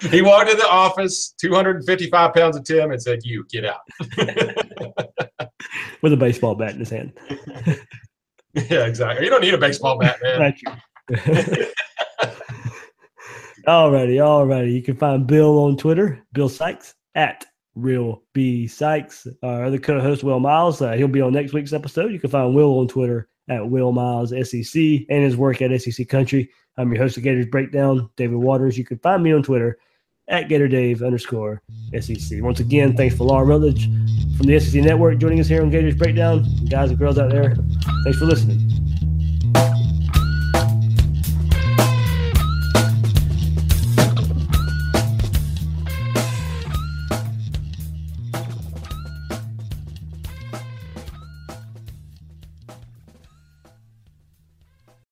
[SPEAKER 3] he walked in the office, 255 pounds of Tim, and said, You get out.
[SPEAKER 1] with a baseball bat in his hand.
[SPEAKER 3] yeah, exactly. You don't need a baseball bat, man.
[SPEAKER 1] Thank you. alrighty, alrighty. You can find Bill on Twitter, Bill Sykes at Real B Sykes. Our other co-host, Will Miles, uh, he'll be on next week's episode. You can find Will on Twitter at Will Miles SEC and his work at SEC Country. I'm your host of Gators Breakdown, David Waters. You can find me on Twitter at GatorDave underscore SEC. Once again, thanks for Laura Rutledge from the SEC Network joining us here on Gators Breakdown. Guys and girls out there, thanks for listening.